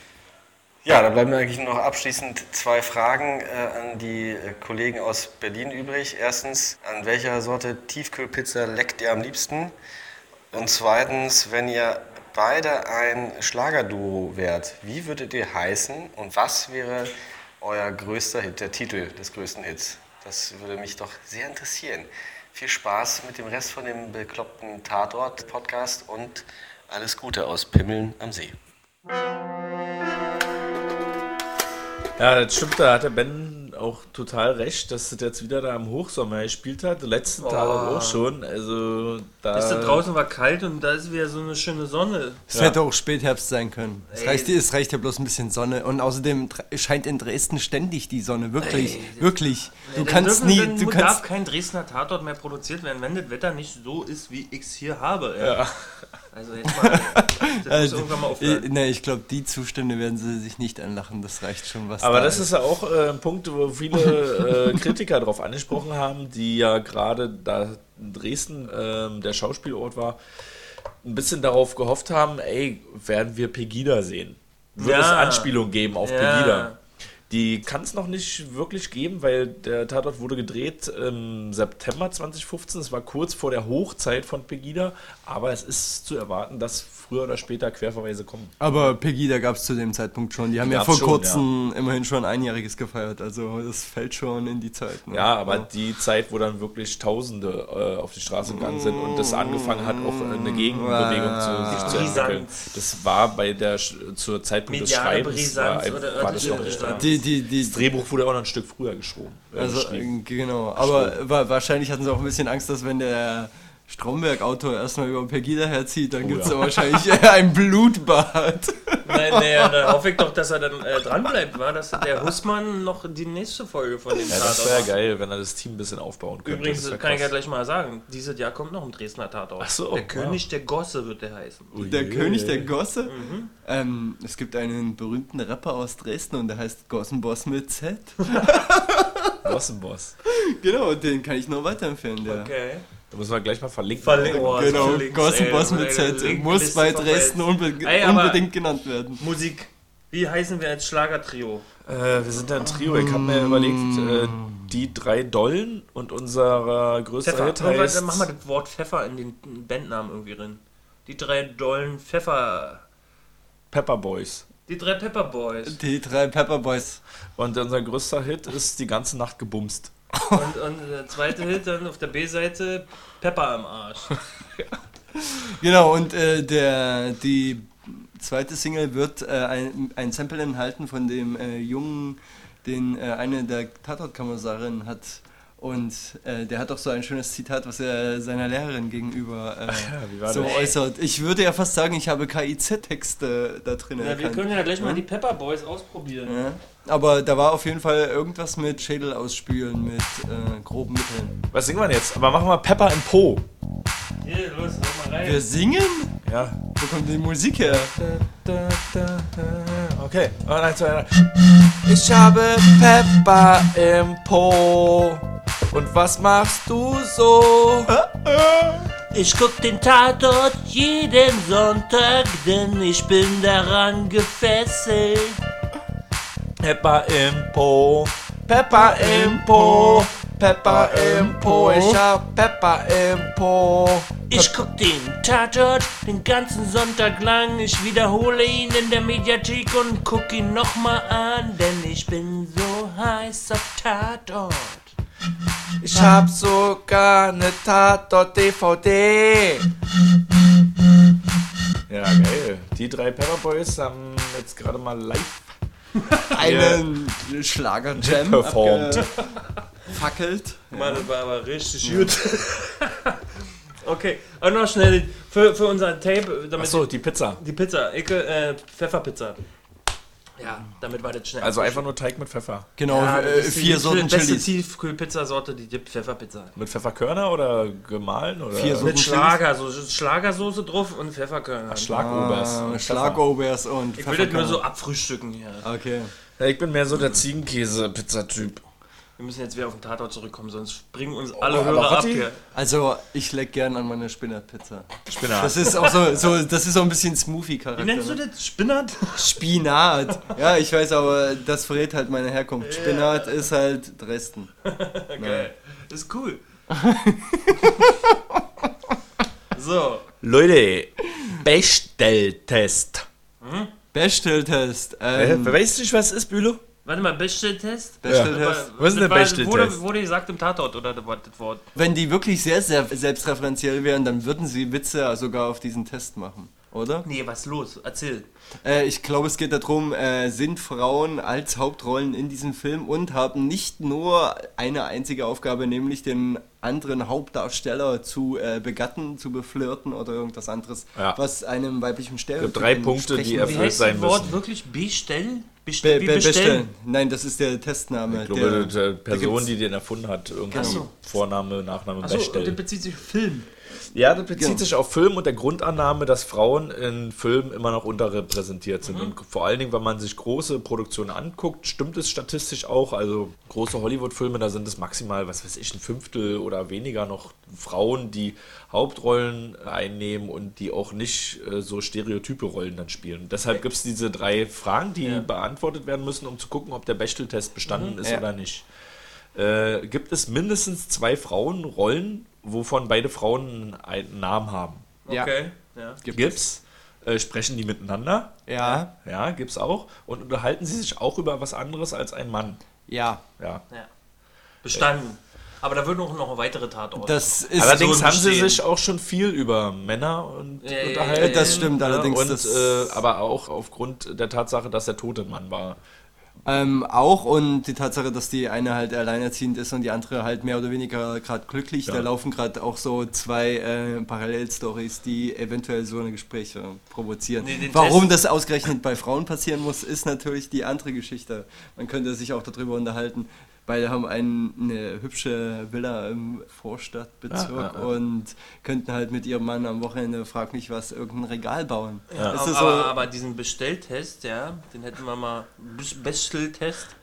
F: Ja, da bleiben mir eigentlich nur noch abschließend zwei Fragen äh, an die äh, Kollegen aus Berlin übrig. Erstens, an welcher Sorte Tiefkühlpizza leckt ihr am liebsten? Und zweitens, wenn ihr beide ein Schlagerduo wärt, wie würdet ihr heißen und was wäre euer größter Hit, der Titel des größten Hits? Das würde mich doch sehr interessieren. Viel Spaß mit dem Rest von dem bekloppten Tatort-Podcast und alles Gute aus Pimmeln am See.
C: Ja, das stimmt, da hat der Ben auch total recht, dass das jetzt wieder da im Hochsommer gespielt hat. Die letzten Tage auch schon. Also da.
B: Ist da draußen war kalt und da ist wieder so eine schöne Sonne.
A: Es hätte auch Spätherbst sein können. Es reicht, es reicht ja bloß ein bisschen Sonne. Und außerdem scheint in Dresden ständig die Sonne. Wirklich, wirklich. Du
B: Dann
A: kannst
B: dürfen-
A: nie.
B: dann
A: Du
B: darf
A: kannst,
B: kein Dresdner Tatort mehr produziert werden, wenn das Wetter nicht so ist, wie ich es hier habe. Ja. Also jetzt mal, das muss
A: Also,
B: irgendwann mal
A: äh,
B: aufhören.
A: ne, ich glaube, die Zustände werden sie sich nicht anlachen. Das reicht schon, was
C: Aber
A: da
C: das ist ja auch äh, ein Punkt, wo viele äh, Kritiker darauf angesprochen haben, die ja gerade da Dresden ähm, der Schauspielort war, ein bisschen darauf gehofft haben, ey, werden wir Pegida sehen? Wird
B: Ja.
C: es Anspielung geben auf
B: Ja.
C: Pegida? Die kann es noch nicht wirklich geben, weil der Tatort wurde gedreht im September 2015. Es war kurz vor der Hochzeit von Pegida, aber es ist zu erwarten, dass früher oder später Querverweise kommen.
A: Aber Pegida gab es zu dem Zeitpunkt schon. Die haben ja
C: gab's
A: vor
C: schon,
A: kurzem immerhin schon einjähriges gefeiert. Also das fällt schon in die Zeit. ne?
C: Ja, aber die Zeit, wo dann wirklich Tausende äh, auf die Straße gegangen sind und das angefangen hat, auch eine Gegenbewegung zu, sich zu entwickeln. Das war bei der zur Zeitpunkt des
B: Mediale
C: Schreibens war, war das noch nicht da.
B: Brisanz.
A: Die, die, die,
C: Das Drehbuch wurde auch noch ein Stück früher geschoben. äh,
A: Also, äh, genau. Aber wa wahrscheinlich hatten sie auch ein bisschen Angst, dass wenn der Stromberg-Autor erstmal über Pegida herzieht, dann gibt es
C: ja.
A: da wahrscheinlich ein Blutbad.
B: Nein, naja, dann hoffe ich doch, dass er dann äh, dranbleibt, war, dass der Hussmann noch die nächste Folge von dem
C: ja, das
B: Tatort
C: wäre
B: macht.
C: geil, wenn er das Team ein bisschen aufbauen könnte.
B: Übrigens
C: Das
B: kann ich ja
C: krass.
B: gleich mal sagen, dieses Jahr kommt noch ein Dresdner Tatort.
C: Ach so,
B: der
C: wow.
B: König der Gosse wird der heißen.
A: Der
C: Ui,
A: König
C: ui,
A: der. Gosse.
B: Mhm.
A: Ähm, es gibt einen berühmten Rapper aus Dresden und der heißt Gossenboss mit Z.
C: Gossenboss.
A: genau, den kann ich nur weiterempfehlen. Der.
B: Okay.
C: Da müssen wir gleich mal verlinken.
B: Verlinken. Oh,
A: Genau, Gossenboss mit Z muss bei. Dresden unbe
B: Ey,
A: unbedingt genannt werden.
B: Musik. Wie heißen wir als Schlagertrio?
C: Äh, wir sind ja ein Trio. Ich habe mir überlegt, äh, die drei Dollen und unser größter
B: Pfeffer.
C: Hit heißt...
B: dann machen wir das Wort Pfeffer in den Bandnamen irgendwie drin. Die drei dollen Pfeffer.
C: Pepper Boys.
B: Die drei Pepper Boys.
A: Die drei Pepper Boys.
C: Und unser größter Hit ist die ganze Nacht gebumst.
B: Und, und der zweite Hit dann auf der B-Seite Pepper am Arsch.
A: Genau, und äh, der, die zweite Single wird äh, ein, ein Sample enthalten von dem äh, Jungen, den äh, eine der Tatortkommissarinnen hat. Und äh, der hat auch so ein schönes Zitat, was er seiner Lehrerin gegenüber äh,
C: war
A: so
C: das?
A: äußert. Ich würde ja fast sagen, ich habe KIZ-Texte da drin
B: Ja, wir
A: erkannt.
B: können ja gleich mal die Pepper Boys ausprobieren.
A: Ja. Aber da war auf jeden Fall irgendwas mit Schädel ausspülen, mit äh, groben Mitteln.
C: Was singen wir denn jetzt? Aber machen wir Pepper im Po.
B: Hier, los, hör mal rein.
A: Wir singen?
C: Ja.
A: Wo kommt die Musik her?
C: Okay. Und eins, zwei, drei. Ich habe Pepper im Po. Und was machst du so?
B: Ich guck den Tatort jeden Sonntag, denn ich bin daran gefesselt.
C: Pepper im Po. Pepper im Po. Pepper im Po. Ich hab Pepper im Po.
B: Ich guck den Tatort den ganzen Sonntag lang. Ich wiederhole ihn in der Mediathek und guck ihn nochmal an, denn ich bin so heiß auf Tatort.
C: Ich hab sogar ne Tatort-DVD. Ja, geil. Die drei Pepper Boys haben jetzt gerade mal live
A: Einen Schlager-Jam
C: Performt.
A: fackelt.
B: Mann, das war aber richtig gut. okay, und noch schnell für, für unser Tape, damit
C: Achso, die Pizza.
B: die Pizza, ich, äh, Pfefferpizza. Ja, damit war das schnell.
C: Also einfach nur Teig mit Pfeffer.
A: Genau,
B: ja,
A: äh,
B: das ist
A: vier
B: die
A: Sorten
B: beste
A: Chilis.
B: Tiefkühlpizzasorte, die gibt Pfefferpizza.
C: Mit Pfefferkörner oder gemahlen? Oder
A: Vier Sorten
B: Mit. Schlager, so Schlagersoße drauf und Pfefferkörner.
C: Schlagobers.
A: Ah,
C: und Pfeffer.
A: Schlagobers und
B: ich will das nur so abfrühstücken hier.
A: Okay.
C: Ja, ich bin mehr so der Ziegenkäse-Pizzatyp.
B: Wir müssen jetzt wieder auf den Tatort zurückkommen, sonst springen uns alle
C: aber
B: Hörer ab hier.
A: Also, ich leck gern an meine Spinatpizza.
C: Spinat.
A: Das ist auch so, so das ist so ein bisschen Smoothie-Charakter.
B: Wie nennst du
A: ne?
B: das? Spinat?
A: Spinat. Ja, ich weiß, aber das verrät halt meine Herkunft. Spinat ist halt Dresden.
B: Geil. Das ist cool. so.
C: Leute, Bestelltest.
A: Bestelltest.
C: Äh,
A: Ähm,
C: weißt du nicht, was es ist, Bülow?
B: Warte mal, Bestelltest?
A: Bestelltest.
C: Was ist denn der
B: Wurde,
C: Bestelltest?
B: wurde gesagt im Tatort oder das Wort- das Wort?
A: Wenn die wirklich sehr, sehr selbstreferenziell wären, dann würden sie Witze sogar auf diesen Test machen, oder?
B: Nee, was ist los? Erzähl.
A: Äh, ich glaube, es geht darum, äh, sind Frauen als Hauptrollen in diesem Film und haben nicht nur eine einzige Aufgabe, nämlich den anderen Hauptdarsteller zu äh, begatten, zu beflirten oder irgendwas anderes,
C: Ja.
A: was einem weiblichen Stereotyp
C: gibt drei Punkte, die erfüllt sein
B: das Wort
C: müssen.
B: wirklich? Bestell?
A: Be
B: Bestell?
A: be
B: Wie bestellen?
A: bestellen. Nein, das ist der Testname.
C: Ich glaube,
A: der,
C: die
A: da
C: Person, die den erfunden hat, irgendwie
B: Ach so.
C: Vorname, Nachname,
B: Achso,
C: Bestell.
B: das bezieht sich auf Film.
C: Ja, das bezieht
A: Genau.
C: sich auf Film und der Grundannahme, dass Frauen in Filmen immer noch unterrepräsentiert sind. Und vor allen Dingen, wenn man sich große Produktionen anguckt, stimmt es statistisch auch. Also große Hollywood-Filme, da sind es maximal, was weiß ich, ein Fünftel oder weniger noch Frauen, die Hauptrollen einnehmen und die auch nicht äh, so stereotype Rollen dann spielen. Und deshalb gibt es diese drei Fragen, die
B: Ja.
C: beantwortet werden müssen, um zu gucken, ob der Bechteltest bestanden ist
A: Ja.
C: oder nicht. Äh, gibt es mindestens zwei Frauenrollen, wovon beide Frauen einen Namen haben.
A: Ja.
B: Okay. Ja.
A: Gibt
C: Gibt's? Äh, sprechen die miteinander?
A: Ja,
C: Ja, gibt's auch. Und unterhalten sie sich auch über was anderes als ein Mann?
A: ja.
C: Ja.
B: ja. Bestanden. Aber da würden auch noch weitere Tatorte.
A: Das ist
C: Allerdings
B: so
C: haben sie sich auch schon viel über Männer und
B: Ja, ja,
C: unterhalten.
B: ja, ja.
A: Das stimmt allerdings,
C: Und,
A: das-
C: äh, aber auch aufgrund der Tatsache, dass der tote Mann war.
A: Ähm, auch und die Tatsache, dass die eine halt alleinerziehend ist und die andere halt mehr oder weniger gerade glücklich.
C: Ja.
A: Da laufen gerade auch so zwei äh, Parallelstories, die eventuell so eine Gespräche provozieren.
B: Nee,
A: Warum
B: Test-
A: das ausgerechnet bei Frauen passieren muss, ist natürlich die andere Geschichte. Man könnte sich auch darüber unterhalten. Beide haben ein, eine hübsche Villa im Vorstadtbezirk
C: Ja, ja, ja.
A: und könnten halt mit ihrem Mann am Wochenende, frag mich was, irgendein Regal bauen.
B: Ja, aber,
A: so,
B: aber, diesen Bestelltest, ja, den hätten wir mal, Bes- Bestelltest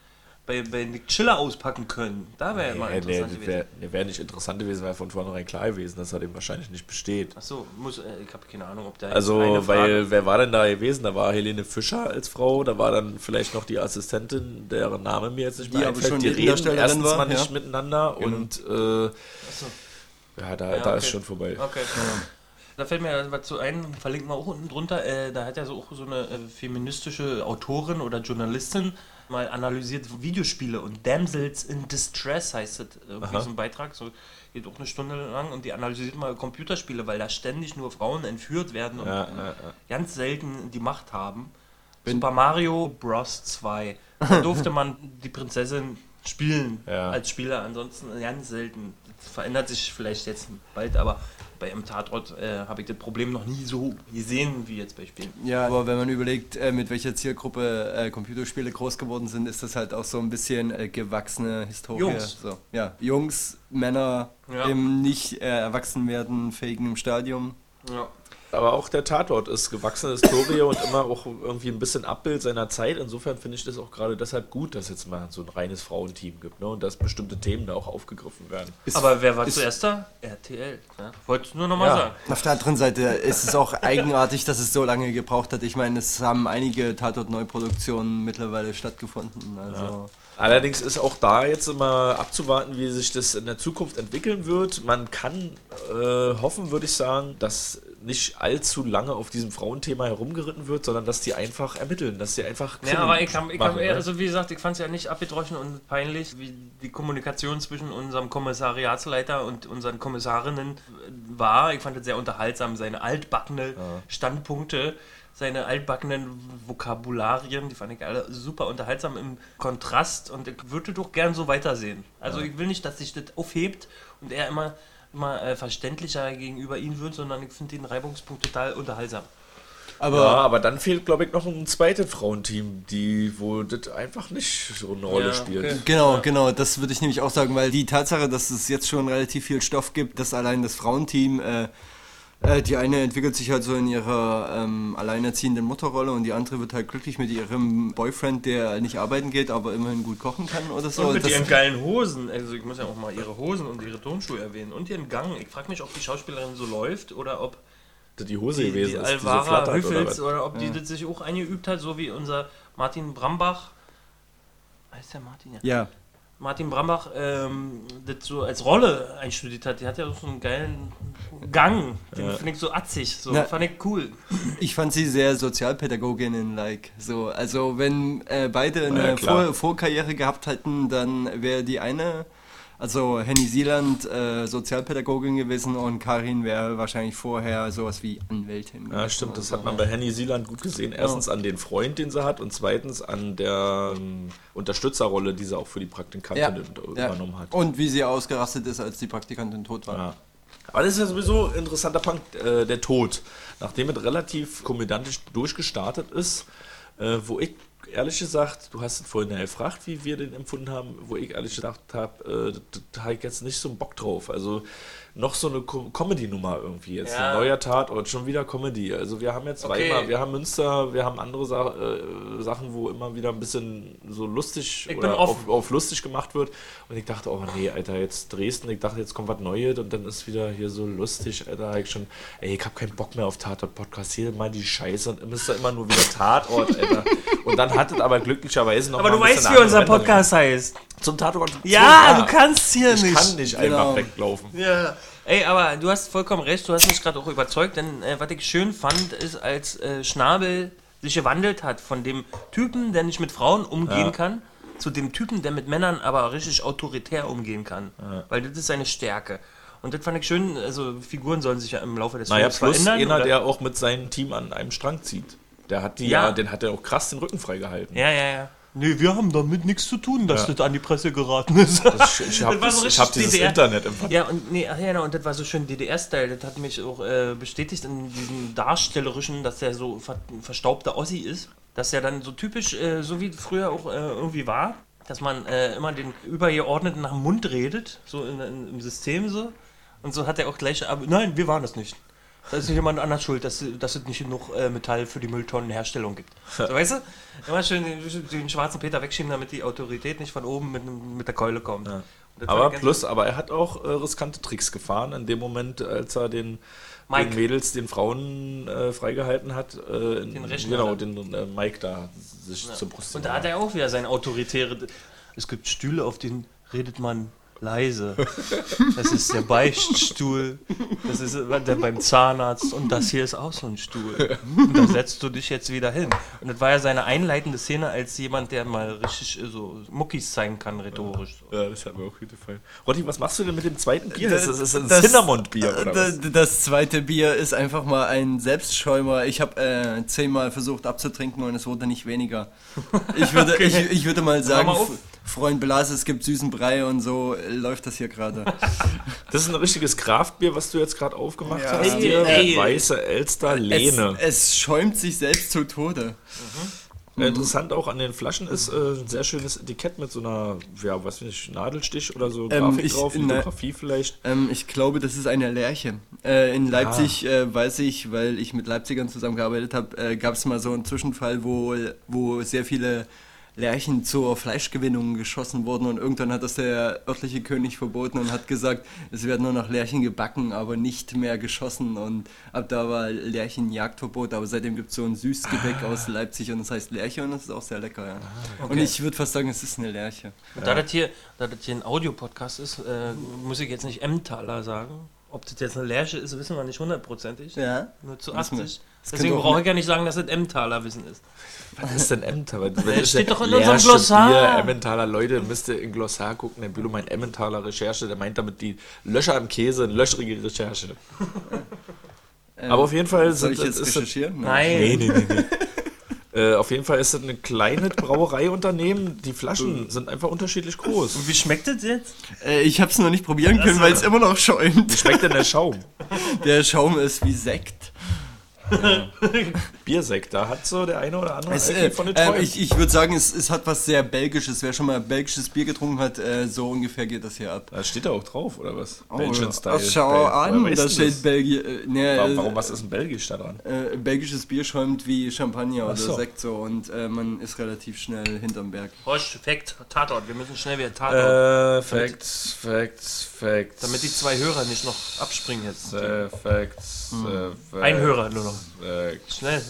B: bei, bei Nick Chiller auspacken können. Da wäre ja mal
C: Nee, nee,
B: interessant
C: das
B: gewesen.
C: wäre wär nicht interessant gewesen, weil von vornherein klar gewesen, dass er dem wahrscheinlich nicht besteht.
B: Achso, muss, äh, ich habe keine Ahnung, ob da jetzt
C: Also,
B: eine Frage-
C: weil, wer war denn da gewesen? Da war Helene Fischer als Frau, da war dann vielleicht noch die Assistentin, deren Name mir jetzt nicht
A: Die
C: mehr
A: aber
C: einfällt.
A: schon
C: Die reden erstens
A: war,
C: mal nicht
A: ja. Genau.
C: miteinander und äh, ja, da,
B: Ja,
C: da ist
B: okay.
C: schon vorbei.
B: Okay. Da fällt mir was zu ein, verlinken wir auch unten drunter. Äh, da hat ja so auch so eine äh, feministische Autorin oder Journalistin mal analysiert Videospiele und Damsels in Distress heißt das irgendwie
C: Aha.
B: so ein Beitrag, so geht auch eine Stunde lang und die analysiert mal Computerspiele, weil da ständig nur Frauen entführt werden und
C: Ja, ja, ja.
B: ganz selten die Macht haben. Super Mario Bros. 2. Da durfte man die Prinzessin spielen als Spieler, ansonsten ganz selten. Das verändert sich vielleicht jetzt bald, aber bei einem Tatort äh, habe ich das Problem noch nie so gesehen wie jetzt bei Spielen.
A: Ja, aber wenn man überlegt, äh, mit welcher Zielgruppe äh, Computerspiele groß geworden sind, ist das halt auch so ein bisschen äh, gewachsene Historie.
B: Jungs.
A: So, ja, Jungs, Männer
B: Ja.
A: im nicht äh, erwachsen werden fähigen Stadium.
B: Ja.
C: Aber auch der Tatort ist gewachsene Historie und immer auch irgendwie ein bisschen Abbild seiner Zeit. Insofern finde ich das auch gerade deshalb gut, dass jetzt mal so ein reines Frauenteam gibt ne? und dass bestimmte Themen da auch aufgegriffen werden.
A: Ist,
B: Aber wer war
A: ist-
B: zuerst da? RTL. Ja? Wollte ich nur nochmal
C: Ja.
B: sagen.
A: Auf der anderen Seite ist es auch eigenartig, dass es so lange gebraucht hat. Ich meine, es haben einige Tatort-Neuproduktionen mittlerweile stattgefunden. Also,
C: Allerdings ist auch da jetzt immer abzuwarten, wie sich das in der Zukunft entwickeln wird. Man kann äh, hoffen, würde ich sagen, dass nicht allzu lange auf diesem Frauenthema herumgeritten wird, sondern dass die einfach ermitteln, dass die einfach.
B: Ja, aber ich kann, ich kann
C: machen, ne?
B: also wie gesagt, ich fand es ja nicht abgedroschen und peinlich, wie die Kommunikation zwischen unserem Kommissariatsleiter und unseren Kommissarinnen war. Ich fand es sehr unterhaltsam, seine altbackene Standpunkte, seine altbackenen Vokabularien, die fand ich alle super unterhaltsam im Kontrast und ich würde doch gern so weitersehen. Also ich will nicht, dass sich das aufhebt und er immer, immer äh, verständlicher gegenüber ihnen wird, sondern ich finde den Reibungspunkt total unterhaltsam.
A: Aber
C: ja, aber dann fehlt, glaube ich, noch ein zweites Frauenteam, die, wo das einfach nicht so eine Rolle
B: Ja,
C: spielt.
B: okay.
A: Genau, genau, das würde ich nämlich auch sagen, weil die Tatsache, dass es jetzt schon relativ viel Stoff gibt, dass allein das Frauenteam, äh, äh, die eine entwickelt sich halt so in ihrer ähm, alleinerziehenden Mutterrolle und die andere wird halt glücklich mit ihrem Boyfriend, der nicht arbeiten geht, aber immerhin gut kochen kann oder so.
B: Und mit
A: Das-
B: ihren geilen Hosen. Also ich muss ja auch mal ihre Hosen und ihre Turnschuhe erwähnen. Und ihren Gang. Ich frage mich, ob die Schauspielerin so läuft oder ob
C: Das die Hose
B: die,
C: gewesen
B: die
C: ist, die so
B: Alvara
C: flattert oder
B: Hüffels
C: was.
B: oder, ob die das sich auch eingeübt hat, so wie unser Martin Brambach. Heißt der Martin? Ja.
A: ja,
B: Martin Brambach ähm, das so als Rolle einstudiert hat. Die hat ja so einen geilen Gang. Den
C: Ja.
B: finde ich so atzig. So
A: Na-
B: fand ich cool.
A: ich fand sie sehr Sozialpädagoginnen-like. So, also wenn äh, beide eine
C: Ja.
A: Vor Vorkarriere gehabt hätten, dann wäre die eine, also Henny Sieland, äh, Sozialpädagogin gewesen und Karin wäre wahrscheinlich vorher sowas wie Anwältin.
C: Ja,
A: gewesen
C: stimmt, das
A: oder
C: hat man bei Henny Sieland gut gesehen. Erstens an den Freund, den sie hat, und zweitens an der ähm, Unterstützerrolle, die sie auch für die Praktikantin
A: Ja, ja.
C: übernommen hat.
A: Und wie sie ausgerastet ist, als die Praktikantin tot war.
C: Ja. Aber das ist ja sowieso ein interessanter Punkt, äh, der Tod. Nachdem es relativ komödiantisch durchgestartet ist, äh, wo ich ehrlich gesagt, du hast vorhin ja gefragt, wie wir den empfunden haben, wo ich ehrlich gedacht habe, äh, da habe ich jetzt nicht so einen Bock drauf. Also noch so eine Co Comedy-Nummer irgendwie jetzt.
B: Ja.
C: Ein neuer Tatort, schon wieder Comedy. Also wir haben jetzt
B: Okay.
C: zweimal, wir haben Münster, wir haben andere Sa äh, Sachen, wo immer wieder ein bisschen so lustig
B: Ich
C: oder auf, auf lustig gemacht wird. Und ich dachte, oh nee, Alter, jetzt Dresden, ich dachte, jetzt kommt was Neues und dann ist wieder hier so lustig, Alter, ich schon, ey, ich hab keinen Bock mehr auf Tatort-Podcast, hier mal die Scheiße und immer ist da immer nur wieder Tatort, Alter. Und dann hat es aber glücklicherweise noch
B: Aber du weißt, wie unser Podcast heißt.
C: Zum Tatort.
B: Ja, du kannst hier
C: Ich
B: nicht.
C: kann nicht
A: Genau.
C: einfach weglaufen.
B: Ja. Ey, aber du hast vollkommen recht, du hast mich gerade auch überzeugt, denn äh, was ich schön fand, ist, als äh, Schnabel sich gewandelt hat von dem Typen, der nicht mit Frauen umgehen
C: Ja.
B: kann, zu dem Typen, der mit Männern aber richtig autoritär umgehen kann. Weil das ist seine Stärke. Und das fand ich schön, also Figuren sollen sich ja im Laufe des
C: Naja,
B: Films
C: plus
B: verändern.
C: einer,
B: oder-
C: der auch mit seinem Team an einem Strang zieht. Der hat die
B: Ja.
C: ja, den hat er auch krass den Rücken freigehalten.
B: ja, ja, ja. Nee, wir haben damit nichts zu tun, dass
C: Ja.
B: das an die Presse geraten ist.
C: Das, ich habe
B: Das war so
C: ich hab
B: richtig
C: dieses
B: DDR.
C: Internet im
B: Ja, und nee, ach ja, genau, und das war so schön DDR-Style. Das hat mich auch äh, bestätigt in diesem Darstellerischen, dass der so ver verstaubter Ossi ist. Dass er dann so typisch, äh, so wie früher auch äh, irgendwie war, dass man äh, immer den Übergeordneten nach dem Mund redet, so in, in, im System so. Und so hat er auch gleich, aber nein, wir waren das nicht. Da ist nicht jemand anders schuld, dass, dass es nicht genug äh, Metall für die Mülltonnenherstellung gibt. So, weißt du? Immer schön den, den schwarzen Peter wegschieben, damit die Autorität nicht von oben mit, mit der Keule kommt. Fand
C: Aber
B: ganz-
C: plus, aber er hat auch äh, riskante Tricks gefahren in dem Moment, als er den, den Mädels, den Frauen äh, freigehalten hat. Äh,
B: Den Rechner
C: Genau, den äh, Mike da sich zur Brust
B: Und da hat er auch wieder sein autoritäre. Es gibt Stühle, auf denen redet man leise. Das ist der Beichtstuhl. Das ist der beim Zahnarzt. Und das hier ist auch so ein Stuhl. Und da setzt du dich jetzt wieder hin. Und das war ja seine einleitende Szene als jemand, der mal richtig äh, so Muckis zeigen kann, rhetorisch.
C: Ja, das hat mir auch gut gefallen. Rotti, was machst du denn mit dem zweiten Bier? Das, das ist ein
A: Das-
C: Cinnamon-Bier, oder was?
A: Das, zweite Bier ist einfach mal ein Selbstschäumer. Ich habe äh, zehnmal versucht abzutrinken und es wurde nicht weniger. Ich würde, ich, ich würde mal sagen,
B: mal auf.
A: Freund Belas, es gibt süßen Brei und so läuft das hier gerade.
C: Das ist ein richtiges Kraftbier, was du jetzt gerade aufgemacht
A: Ja.
C: hast.
B: Ey,
C: Hier,
B: ey.
C: weiße Elster Lehne.
A: Es, es schäumt sich selbst zu Tode.
C: Äh, Interessant auch an den Flaschen ist äh, ein sehr schönes Etikett mit so einer, ja, was weiß ich, Nadelstich oder so,
A: Ähm,
C: Grafik
A: ich-
C: drauf,
A: ne-
C: Lithografie vielleicht.
A: Ähm, ich glaube, das ist eine Lerche. Äh, in Leipzig äh, weiß ich, weil ich mit Leipzigern zusammengearbeitet habe, äh, gab es mal so einen Zwischenfall, wo, wo sehr viele Lerchen zur Fleischgewinnung geschossen wurden und irgendwann hat das der örtliche König verboten und hat gesagt, es werden nur noch Lerchen gebacken, aber nicht mehr geschossen und ab da war Lerchenjagdverbot, aber seitdem gibt es so ein Süßgebäck aus Leipzig und das heißt Lerche und das ist auch sehr lecker, ja. Und ich würde fast sagen, es ist eine Lerche.
B: Und Da, das hier, da das hier ein Audiopodcast ist, äh, muss ich jetzt nicht Emmentaler sagen. Ob das jetzt eine Lerche ist, wissen wir nicht hundertprozentig.
A: Ja.
B: Nur zu
A: Wissen wir.
B: 80.
A: Das
B: Deswegen brauche ich ja nicht sagen, dass das Emmentaler Wissen ist.
C: Was ist denn Emmentaler? Das
B: steht doch in unserem
C: Lerche,
B: Glossar.
C: Bier, Emmentaler Leute, müsst ihr in Glossar gucken. Der Bülow meint Emmentaler Recherche, der meint damit die Löcher im Käse, eine löcherige Recherche. Aber auf jeden Fall
A: Ähm, Soll
C: sind,
A: ich jetzt
C: ist
A: recherchieren?
B: Nein.
C: Nee, nee, nee, nee. Äh, auf jeden Fall ist das ein kleines Brauereiunternehmen. Die Flaschen sind einfach unterschiedlich groß.
B: Und wie schmeckt das jetzt?
A: Äh, ich habe es noch nicht probieren können, weil es immer noch schäumt.
C: Schmeckt denn der Schaum?
A: Der Schaum ist wie Sekt.
C: Biersekt, da hat so der eine oder andere
A: Es, äh,
C: von den
A: äh, ich ich würde sagen, es, es hat was sehr Belgisches. Wer schon mal belgisches Bier getrunken hat, äh, so ungefähr geht das hier ab.
C: Da steht da auch drauf, oder was?
A: Oh,
C: Belgian Style.
A: ach, schau
C: Woher
A: an, da steht
C: das?
A: Belgien. Äh, nee,
C: Warum, warum, was ist denn Belgisch da dran?
A: Äh, belgisches Bier schäumt wie Champagner oder
C: so.
A: Sekt so und äh, man ist relativ schnell hinterm Berg.
B: Horst, Fact, Tatort. Wir müssen schnell wieder Tatort.
C: Äh, Facts, Facts, Facts.
B: damit die zwei Hörer nicht noch abspringen jetzt.
C: Äh, Facts,
A: Hm.
C: äh, Facts.
B: Ein Hörer nur noch.
C: Facts.
B: Schnell.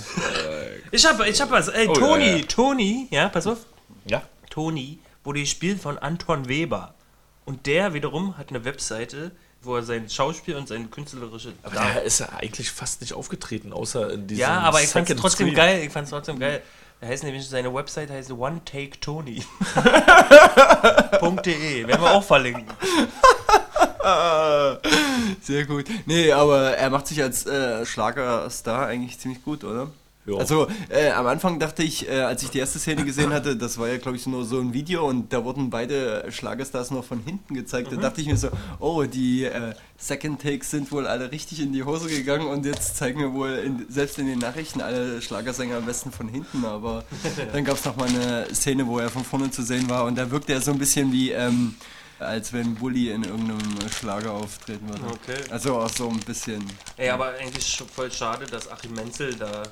B: Ich hab, ich hab was. Ey,
C: Oh,
B: Toni,
C: ja, ja.
B: Toni, ja, pass auf.
C: Ja.
B: Toni wurde gespielt von Anton Weber. Und der wiederum hat eine Webseite, wo er sein Schauspiel und sein künstlerische.
C: Aber da ist er eigentlich fast nicht aufgetreten, außer in diesem
B: ja, aber ich fand's
C: Second
B: trotzdem
C: Screen.
B: geil. Ich fand's trotzdem geil. Er heißt nämlich, seine Website heißt One Take Tony. .de. Werden wir auch verlinken.
A: Sehr gut. Nee, aber er macht sich als äh, Schlagerstar eigentlich ziemlich gut, oder?
C: Ja.
A: Also äh, am Anfang dachte ich, äh, als ich die erste Szene gesehen hatte, das war ja glaube ich nur so ein Video und da wurden beide Schlagerstars noch von hinten gezeigt. Da dachte ich mir so, oh, die äh, Second Takes sind wohl alle richtig in die Hose gegangen und jetzt zeigen wir wohl in, selbst in den Nachrichten alle Schlagersänger am besten von hinten. Aber dann gab es noch mal eine Szene, wo er von vorne zu sehen war und da wirkte er so ein bisschen wie... Ähm, als wenn Bully in irgendeinem Schlager auftreten würde.
B: Okay.
A: Also auch so ein bisschen.
B: Ey, aber eigentlich schon voll schade, dass Achim Menzel da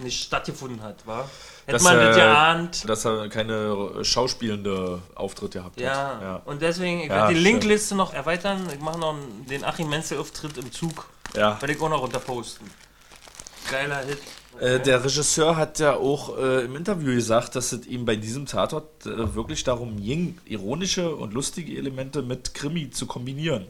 B: nicht stattgefunden hat, war? Hätte man das
C: äh,
B: geahnt.
C: Dass er keine schauspielende Auftritte gehabt
B: Ja.
C: hat. Ja.
B: und deswegen, ich
C: Ja,
B: werde die
C: stimmt.
B: Linkliste noch erweitern. Ich mache noch den Achim Menzel-Auftritt im Zug.
C: ja.
B: Werde ich auch noch runter posten. Geiler Hit.
C: Äh, der Regisseur hat ja auch äh, im Interview gesagt, dass es ihm bei diesem Tatort äh, wirklich darum ging, ironische und lustige Elemente mit Krimi zu kombinieren.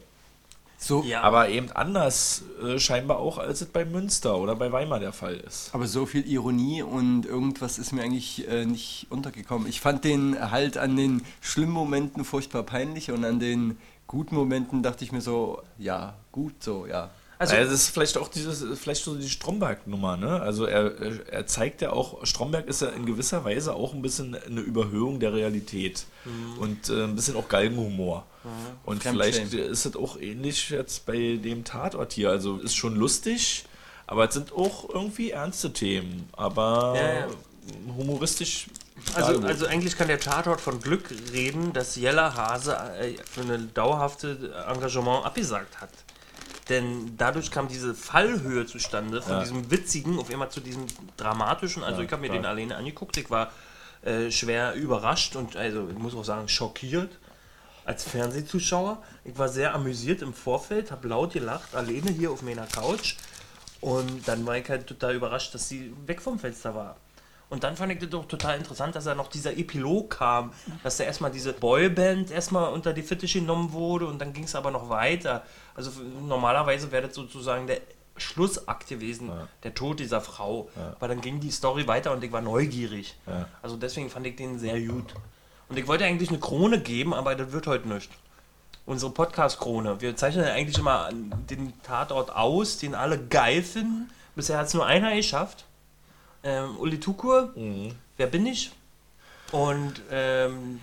A: So,
B: Ja,
C: Aber eben anders äh, scheinbar auch, als es bei Münster oder bei Weimar der Fall ist.
A: aber so viel Ironie und irgendwas ist mir eigentlich äh, nicht untergekommen. Ich fand den halt an den schlimmen Momenten furchtbar peinlich und an den guten Momenten dachte ich mir so, ja, gut, so, ja.
B: Also,
C: das ist vielleicht auch dieses, vielleicht so die Stromberg-Nummer, ne? Also er, er- zeigt ja auch, Stromberg ist ja in gewisser Weise auch ein bisschen eine Überhöhung der Realität und äh, ein bisschen auch Galgenhumor. Und
A: Fremdschämen.
C: vielleicht ist es auch ähnlich jetzt bei dem Tatort hier. Also ist schon lustig, aber es sind auch irgendwie ernste Themen, aber
B: Ja, ja.
C: humoristisch.
B: also, also eigentlich kann der Tatort von Glück reden, dass Jella Hase äh, für ein dauerhaftes Engagement abgesagt hat. Denn dadurch kam diese Fallhöhe zustande, von
C: Ja.
B: diesem witzigen auf einmal zu diesem dramatischen. Also
C: Ja,
B: ich habe mir
C: klar.
B: den alleine angeguckt, ich war äh, schwer überrascht und also ich muss auch sagen schockiert als Fernsehzuschauer. Ich war sehr amüsiert im Vorfeld, habe laut gelacht, alleine hier auf meiner Couch. Und dann war ich halt total überrascht, dass sie weg vom Fenster war. Und dann fand ich das doch total interessant, dass da noch dieser Epilog kam, dass da erstmal diese Boyband erstmal unter die Fittiche genommen wurde und dann ging es aber noch weiter. Also normalerweise wäre das sozusagen der Schlussakt gewesen, der Tod dieser Frau. Aber dann ging die Story weiter und ich war neugierig.
C: Ja.
B: Also deswegen fand ich den sehr gut. Und ich wollte eigentlich eine Krone geben, aber das wird heute nicht. Unsere Podcast-Krone. Wir zeichnen ja eigentlich immer den Tatort aus, den alle geil finden. Bisher hat es nur einer geschafft. Ähm, Uli Tukur, wer bin ich? Und ähm,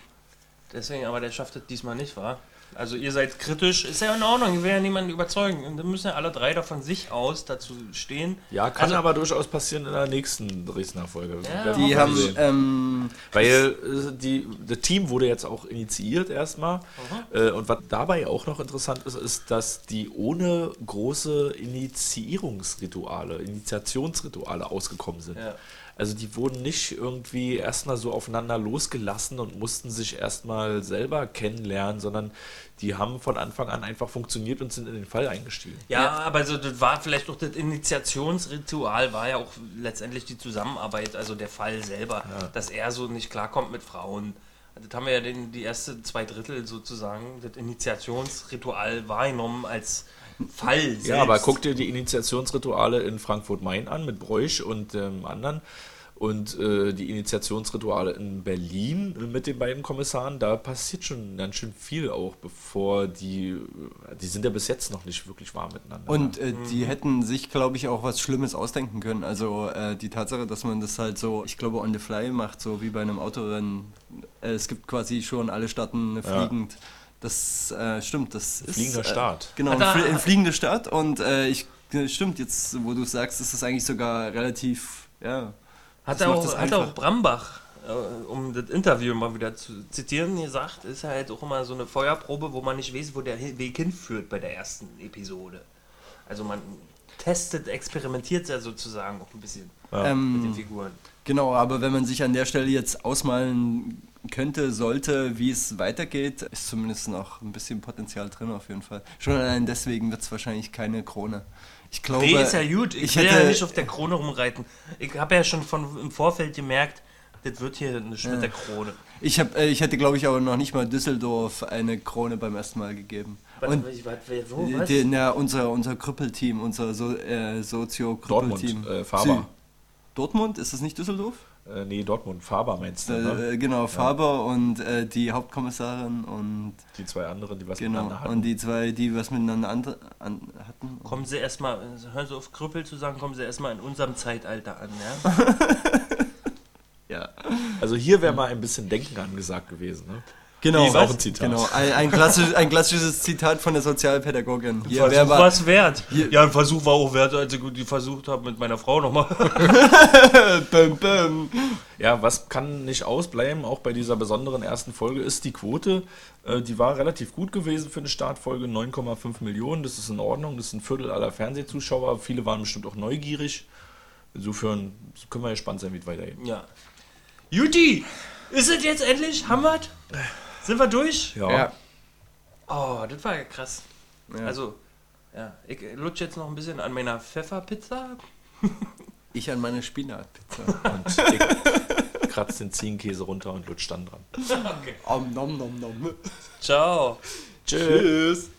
B: deswegen, aber der schafft es diesmal nicht, war. Also ihr seid kritisch, ist ja in Ordnung, ich will ja niemanden überzeugen. Und dann müssen ja alle drei da von sich aus dazu stehen.
C: Ja, kann
B: Also-
C: aber durchaus passieren in der nächsten Dresdner Folge.
B: Ja,
A: Die haben, ähm,
C: Weil äh, die, das Team wurde jetzt auch initiiert erstmal. Äh, und was dabei auch noch interessant ist, ist, dass die ohne große Initiierungsrituale, Initiationsrituale ausgekommen sind.
B: Ja.
C: Also die wurden nicht irgendwie erstmal so aufeinander losgelassen und mussten sich erstmal selber kennenlernen, sondern die haben von Anfang an einfach funktioniert und sind in den Fall eingestiegen.
B: Ja, aber so, das war vielleicht auch das Initiationsritual, war ja auch letztendlich die Zusammenarbeit, also der Fall selber, dass er so nicht klarkommt mit Frauen. Das haben wir ja den, die erste zwei Drittel sozusagen, das Initiationsritual wahrgenommen als Fall selbst.
C: Ja, aber guck dir die Initiationsrituale in Frankfurt-Main an mit Bräuch und ähm, anderen. Und äh, die Initiationsrituale in Berlin mit den beiden Kommissaren, da passiert schon ganz schön viel auch, bevor die, die sind ja bis jetzt noch nicht wirklich warm miteinander.
A: Und äh, die hätten sich, glaube ich, auch was Schlimmes ausdenken können. Also äh, die Tatsache, dass man das halt so, ich glaube, on the fly macht, so wie bei einem Autorennen. Äh, es gibt quasi schon alle Starten fliegend. Das äh, stimmt, das ist.
C: Fliegender
A: äh,
C: Start.
A: Genau, ein, flie ein fliegender Start und äh, ich Ge- Stimmt, jetzt, wo du sagst, ist es eigentlich sogar relativ, ja.
B: Hat,
A: Das
B: er auch, hat auch Brambach, äh, um das Interview mal wieder zu zitieren, gesagt, ist halt auch immer so eine Feuerprobe, wo man nicht weiß, wo der Weg hinführt bei der ersten Episode. Also man testet, experimentiert ja sozusagen auch ein bisschen mit den
A: Ähm,
B: Figuren.
A: genau, aber wenn man sich an der Stelle jetzt ausmalen könnte, sollte, wie es weitergeht, ist zumindest noch ein bisschen Potenzial drin auf jeden Fall. Schon allein deswegen wird es wahrscheinlich keine Krone. Ich glaube,
B: Nee, ist ja gut. Ich,
A: ich
B: will
A: hätte-
B: ja nicht auf der Krone rumreiten. Ich habe ja schon von, im Vorfeld gemerkt, das wird hier nicht mit der Krone.
A: ich, hab, äh, ich hätte, glaube ich, aber noch nicht mal Düsseldorf eine Krone beim ersten Mal gegeben.
B: Was,
A: Und
B: was, was, wo, was?
A: die, na, unser, unser Krüppelteam, unser so, äh, Sozio-Krüppelteam.
C: Dortmund, äh, Faber.
A: Dortmund? Ist das nicht Düsseldorf?
C: Äh, nee, Dortmund, Faber meinst du, ne?
A: Äh, genau, Faber und äh, die Hauptkommissarin und
C: Die zwei anderen, die was
A: genau
C: miteinander hatten.
A: und die zwei, die was miteinander andre, an, hatten.
B: Kommen Sie erstmal, hören Sie auf Krüppel zu sagen, kommen Sie erstmal in unserem Zeitalter an, ja?
A: Ja,
C: Also hier wäre mal ein bisschen Denken angesagt gewesen. Ne?
A: Genau.
C: Ist auch ein Zitat.
A: Genau, ein, ein, klassisch, ein klassisches Zitat von der Sozialpädagogin. Hier, wer
B: Versuch
A: war,
B: war es wert.
A: Hier-
B: Ja, ein Versuch war auch wert, als ich die versucht habe mit meiner Frau nochmal.
A: bäm, bäm.
C: Ja, was kann nicht ausbleiben, auch bei dieser besonderen ersten Folge, ist die Quote. Äh, die war relativ gut gewesen für eine Startfolge, 9,5 Millionen, das ist in Ordnung, das ist ein Viertel aller Fernsehzuschauer. Viele waren bestimmt auch neugierig. Insofern können wir gespannt sein, wie es weitergeht.
B: Ja. Juti, ist es jetzt endlich? Haben wir Sind wir durch?
C: Ja,
A: Ja.
B: Oh, das war ja krass.
A: Ja.
B: Also, ja, ich lutsche jetzt noch ein bisschen an meiner Pfefferpizza.
A: Ich an meine Spinatpizza.
C: und ich kratze den Ziegenkäse runter und lutscht dann dran.
A: Om nom nom nom.
B: Ciao.
C: Tschüss.